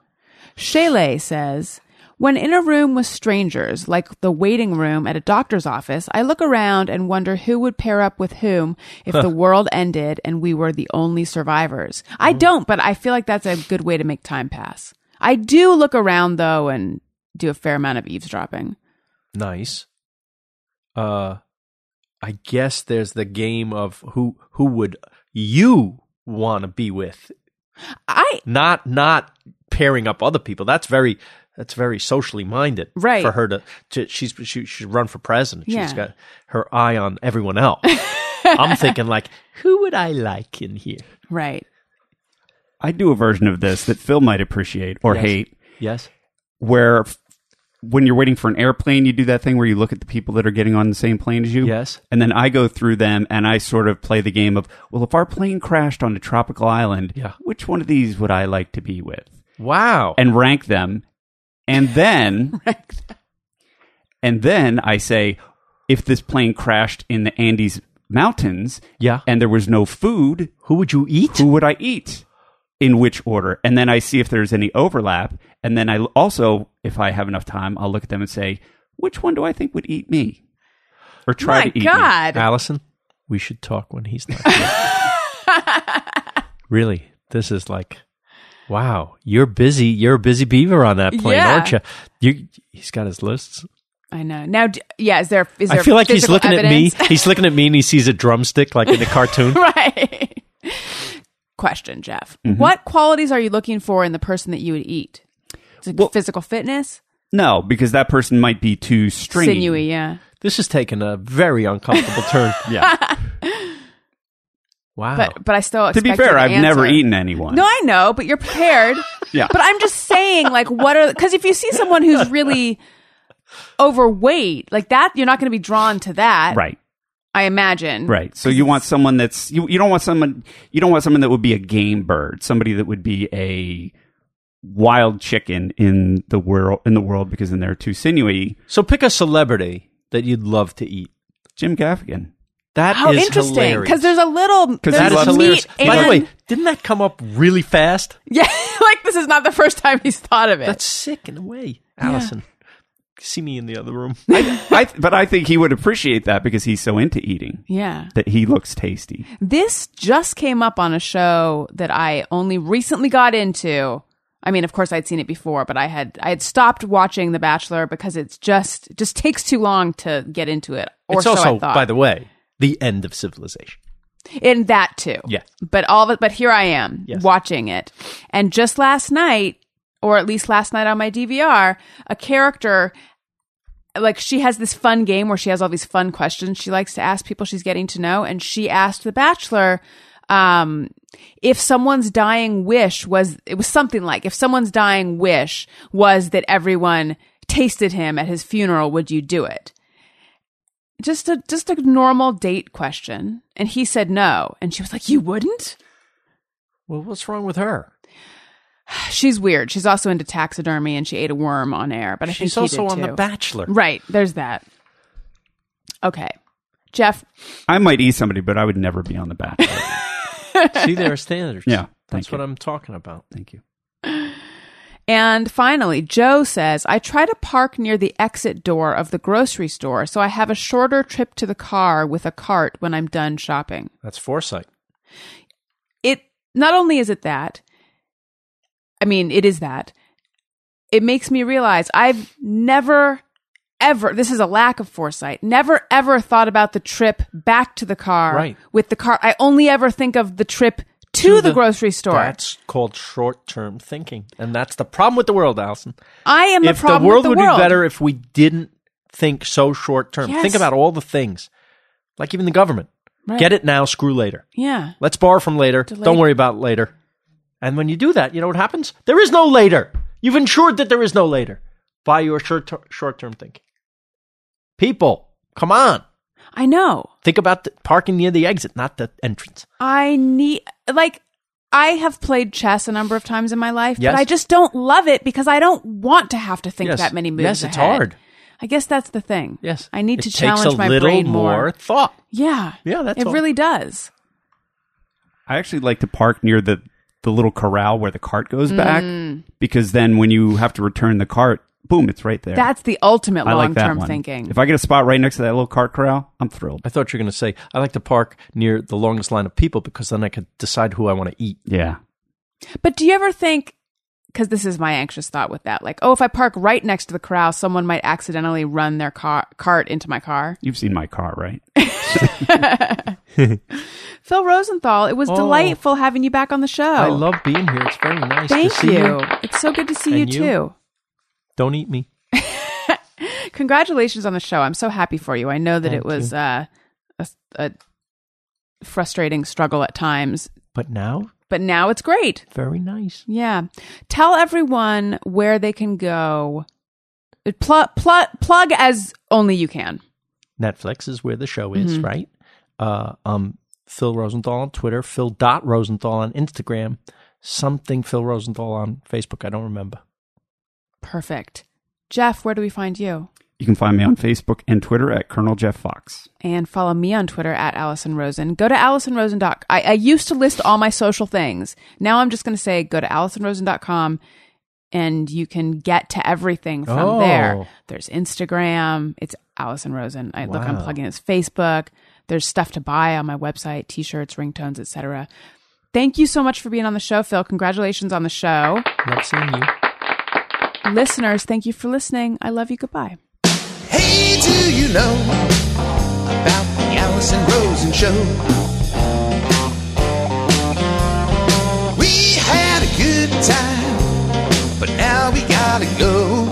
Shaylee says, when in a room with strangers, like the waiting room at a doctor's office, I look around and wonder who would pair up with whom if the world ended and we were the only survivors. I don't, but I feel like that's a good way to make time pass. I do look around though and do a fair amount of eavesdropping. nice. Uh, I guess there's the game of who who would you want to be with, I not not pairing up other people. That's very that's very socially minded, Right. For her to, to she's she should run for president. Yeah. She's got her eye on everyone else. <laughs> I'm thinking like, who would I like in here? right. I do a version of this that Phil might appreciate or Yes. hate, Yes. where when you're waiting for an airplane, you do that thing where you look at the people that are getting on the same plane as you. Yes. And then I go through them and I sort of play the game of, well, if our plane crashed on a tropical island, Yeah. which one of these would I like to be with? Wow. And rank them. And then, <laughs> and then I say, if this plane crashed in the Andes Mountains yeah. and there was no food, Who would you eat? who would I eat? In which order? And then I see if there's any overlap. And then I also, if I have enough time, I'll look at them and say, which one do I think would eat me? Or try My to eat me? God. Alison, we should talk when he's not <laughs> here. really, this is like, wow, you're busy. You're a busy beaver on that plane, Yeah. aren't you? You, he's got his lists. I know. Now, d- yeah, is there, is there I feel like he's looking evidence? at me. <laughs> He's looking at me and he sees a drumstick like in the cartoon. <laughs> right. Question, Jeff. Mm-hmm. What qualities are you looking for in the person that you would eat? Is it Well- physical fitness, No, because that person might be too stringy. sinewy, yeah. This is taking a very uncomfortable turn. <laughs> Yeah. Wow. But but I still to be expect you fair, I've never eaten anyone. No, I know, but you're prepared. <laughs> Yeah. But I'm just saying, like, what are because if you see someone who's really overweight, like that, you're not going to be drawn to that, Right. I imagine. Right. So you want someone that's you, you don't want someone you don't want someone that would be a game bird, somebody that would be a wild chicken in the world in the world because then they're too sinewy. so pick a celebrity that you'd love to eat. Jim Gaffigan. That How is interesting! hilarious. Because there's a little Because there's That is loves hilarious. meat By the way, didn't that come up really fast? <laughs> yeah, like this is not the first time he's thought of it. That's sick in a way. Alison, see me in the other room. I, but I think he would appreciate that because he's so into eating yeah. that he looks tasty. This just came up on a show that I only recently got into. I mean, of course, I'd seen it before, but I had I had stopped watching The Bachelor because it's just just takes too long to get into it. Or it's so also, I thought. by the way, the end of civilization. in that too. Yeah. But all of it. But here I am Yes. watching it, and just last night, or at least last night on my DVR, a character. Like she has this fun game where she has all these fun questions she likes to ask people she's getting to know, and she asked the Bachelor, um, if someone's dying wish was it was something like if someone's dying wish was that everyone tasted him at his funeral, would you do it? Just a just a normal date question, and he said no, and she was like, "You wouldn't." Well, what's wrong with her? <sighs> She's weird. She's also into taxidermy, and she ate a worm on air. But I She's think he also on too. The Bachelor. Right, there's that. Okay. Jeff, I might eat somebody, but I would never be on the Bachelor. <laughs> See, there are standards. Yeah, That's thank what. I'm talking about. Thank you. And finally, Joe says, I try to park near the exit door of the grocery store so I have a shorter trip to the car with a cart when I'm done shopping. That's foresight. It not only is it that, I mean, it is that, it makes me realize I've never ever, this is a lack of foresight, never ever thought about the trip back to the car Right. with the car. I only ever think of the trip to, the, grocery store. That's called short-term thinking, and that's the problem with the world, Alison. I am if the problem the world the would world. be better if we didn't think so short-term. Yes. Think about all the things, like even the government. Right. Get it now, screw later. Yeah. Let's borrow from later. Delayed. Don't worry about later. And when you do that, you know what happens? There is no later. You've ensured that there is no later by your short short-term thinking. People, come on. I know. Think about the parking near the exit, not the entrance. I need like I have played chess a number of times in my life, Yes. but I just don't love it because I don't want to have to think Yes. that many moves. Yes, it's ahead. hard. I guess that's the thing. Yes. I need It to takes challenge a my little brain more thought. Yeah. Yeah, that's it all. really does. I actually like to park near the the little corral where the cart goes Mm. back because then when you have to return the cart, boom, it's right there. That's the ultimate I long like that term one. thinking. If I get a spot right next to that little cart corral, I'm thrilled. I thought you were going to say, I like to park near the longest line of people because then I could decide who I want to eat. Yeah. but do you ever think because this is my anxious thought with that, like, oh, if I park right next to the corral, someone might accidentally run their car- cart into my car. You've seen my car, right? <laughs> <laughs> Phil Rosenthal, it was Oh. delightful having you back on the show. I love being here. It's very nice Thank to see you. you. It's so good to see And you, you? too. Don't eat me. <laughs> Congratulations on the show. I'm so happy for you. I know that it was uh, a, a frustrating struggle at times, But now, but now it's great. very nice. Yeah. Tell everyone where they can go. Plug, plug, plug as only you can. Netflix is where the show is, Mm-hmm. right? Uh, um, Phil Rosenthal on Twitter, Phil dot Rosenthal on Instagram, something Phil Rosenthal on Facebook. I don't remember. Perfect. Jeff, where do we find you? You can find me on Facebook and Twitter at Colonel Jeff Fox. and follow me on Twitter at Alison Rosen. Go to AlisonRosen.com. I, I used to list all my social things. Now I'm just going to say go to AlisonRosen.com and you can get to everything from Oh. there. There's Instagram. It's Alison Rosen. I look, I'm plugging his Facebook. There's stuff to buy on my website, t-shirts, ringtones, etc. Thank you so much for being on the show, Phil. Congratulations on the show. Love seeing you. Listeners, thank you for listening. I love you. Goodbye. Hey, do you know about the Alison Rosen show? We had a good time, but now we gotta go.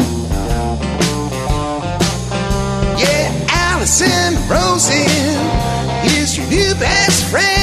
Yeah, Alison Rosen is your new best friend.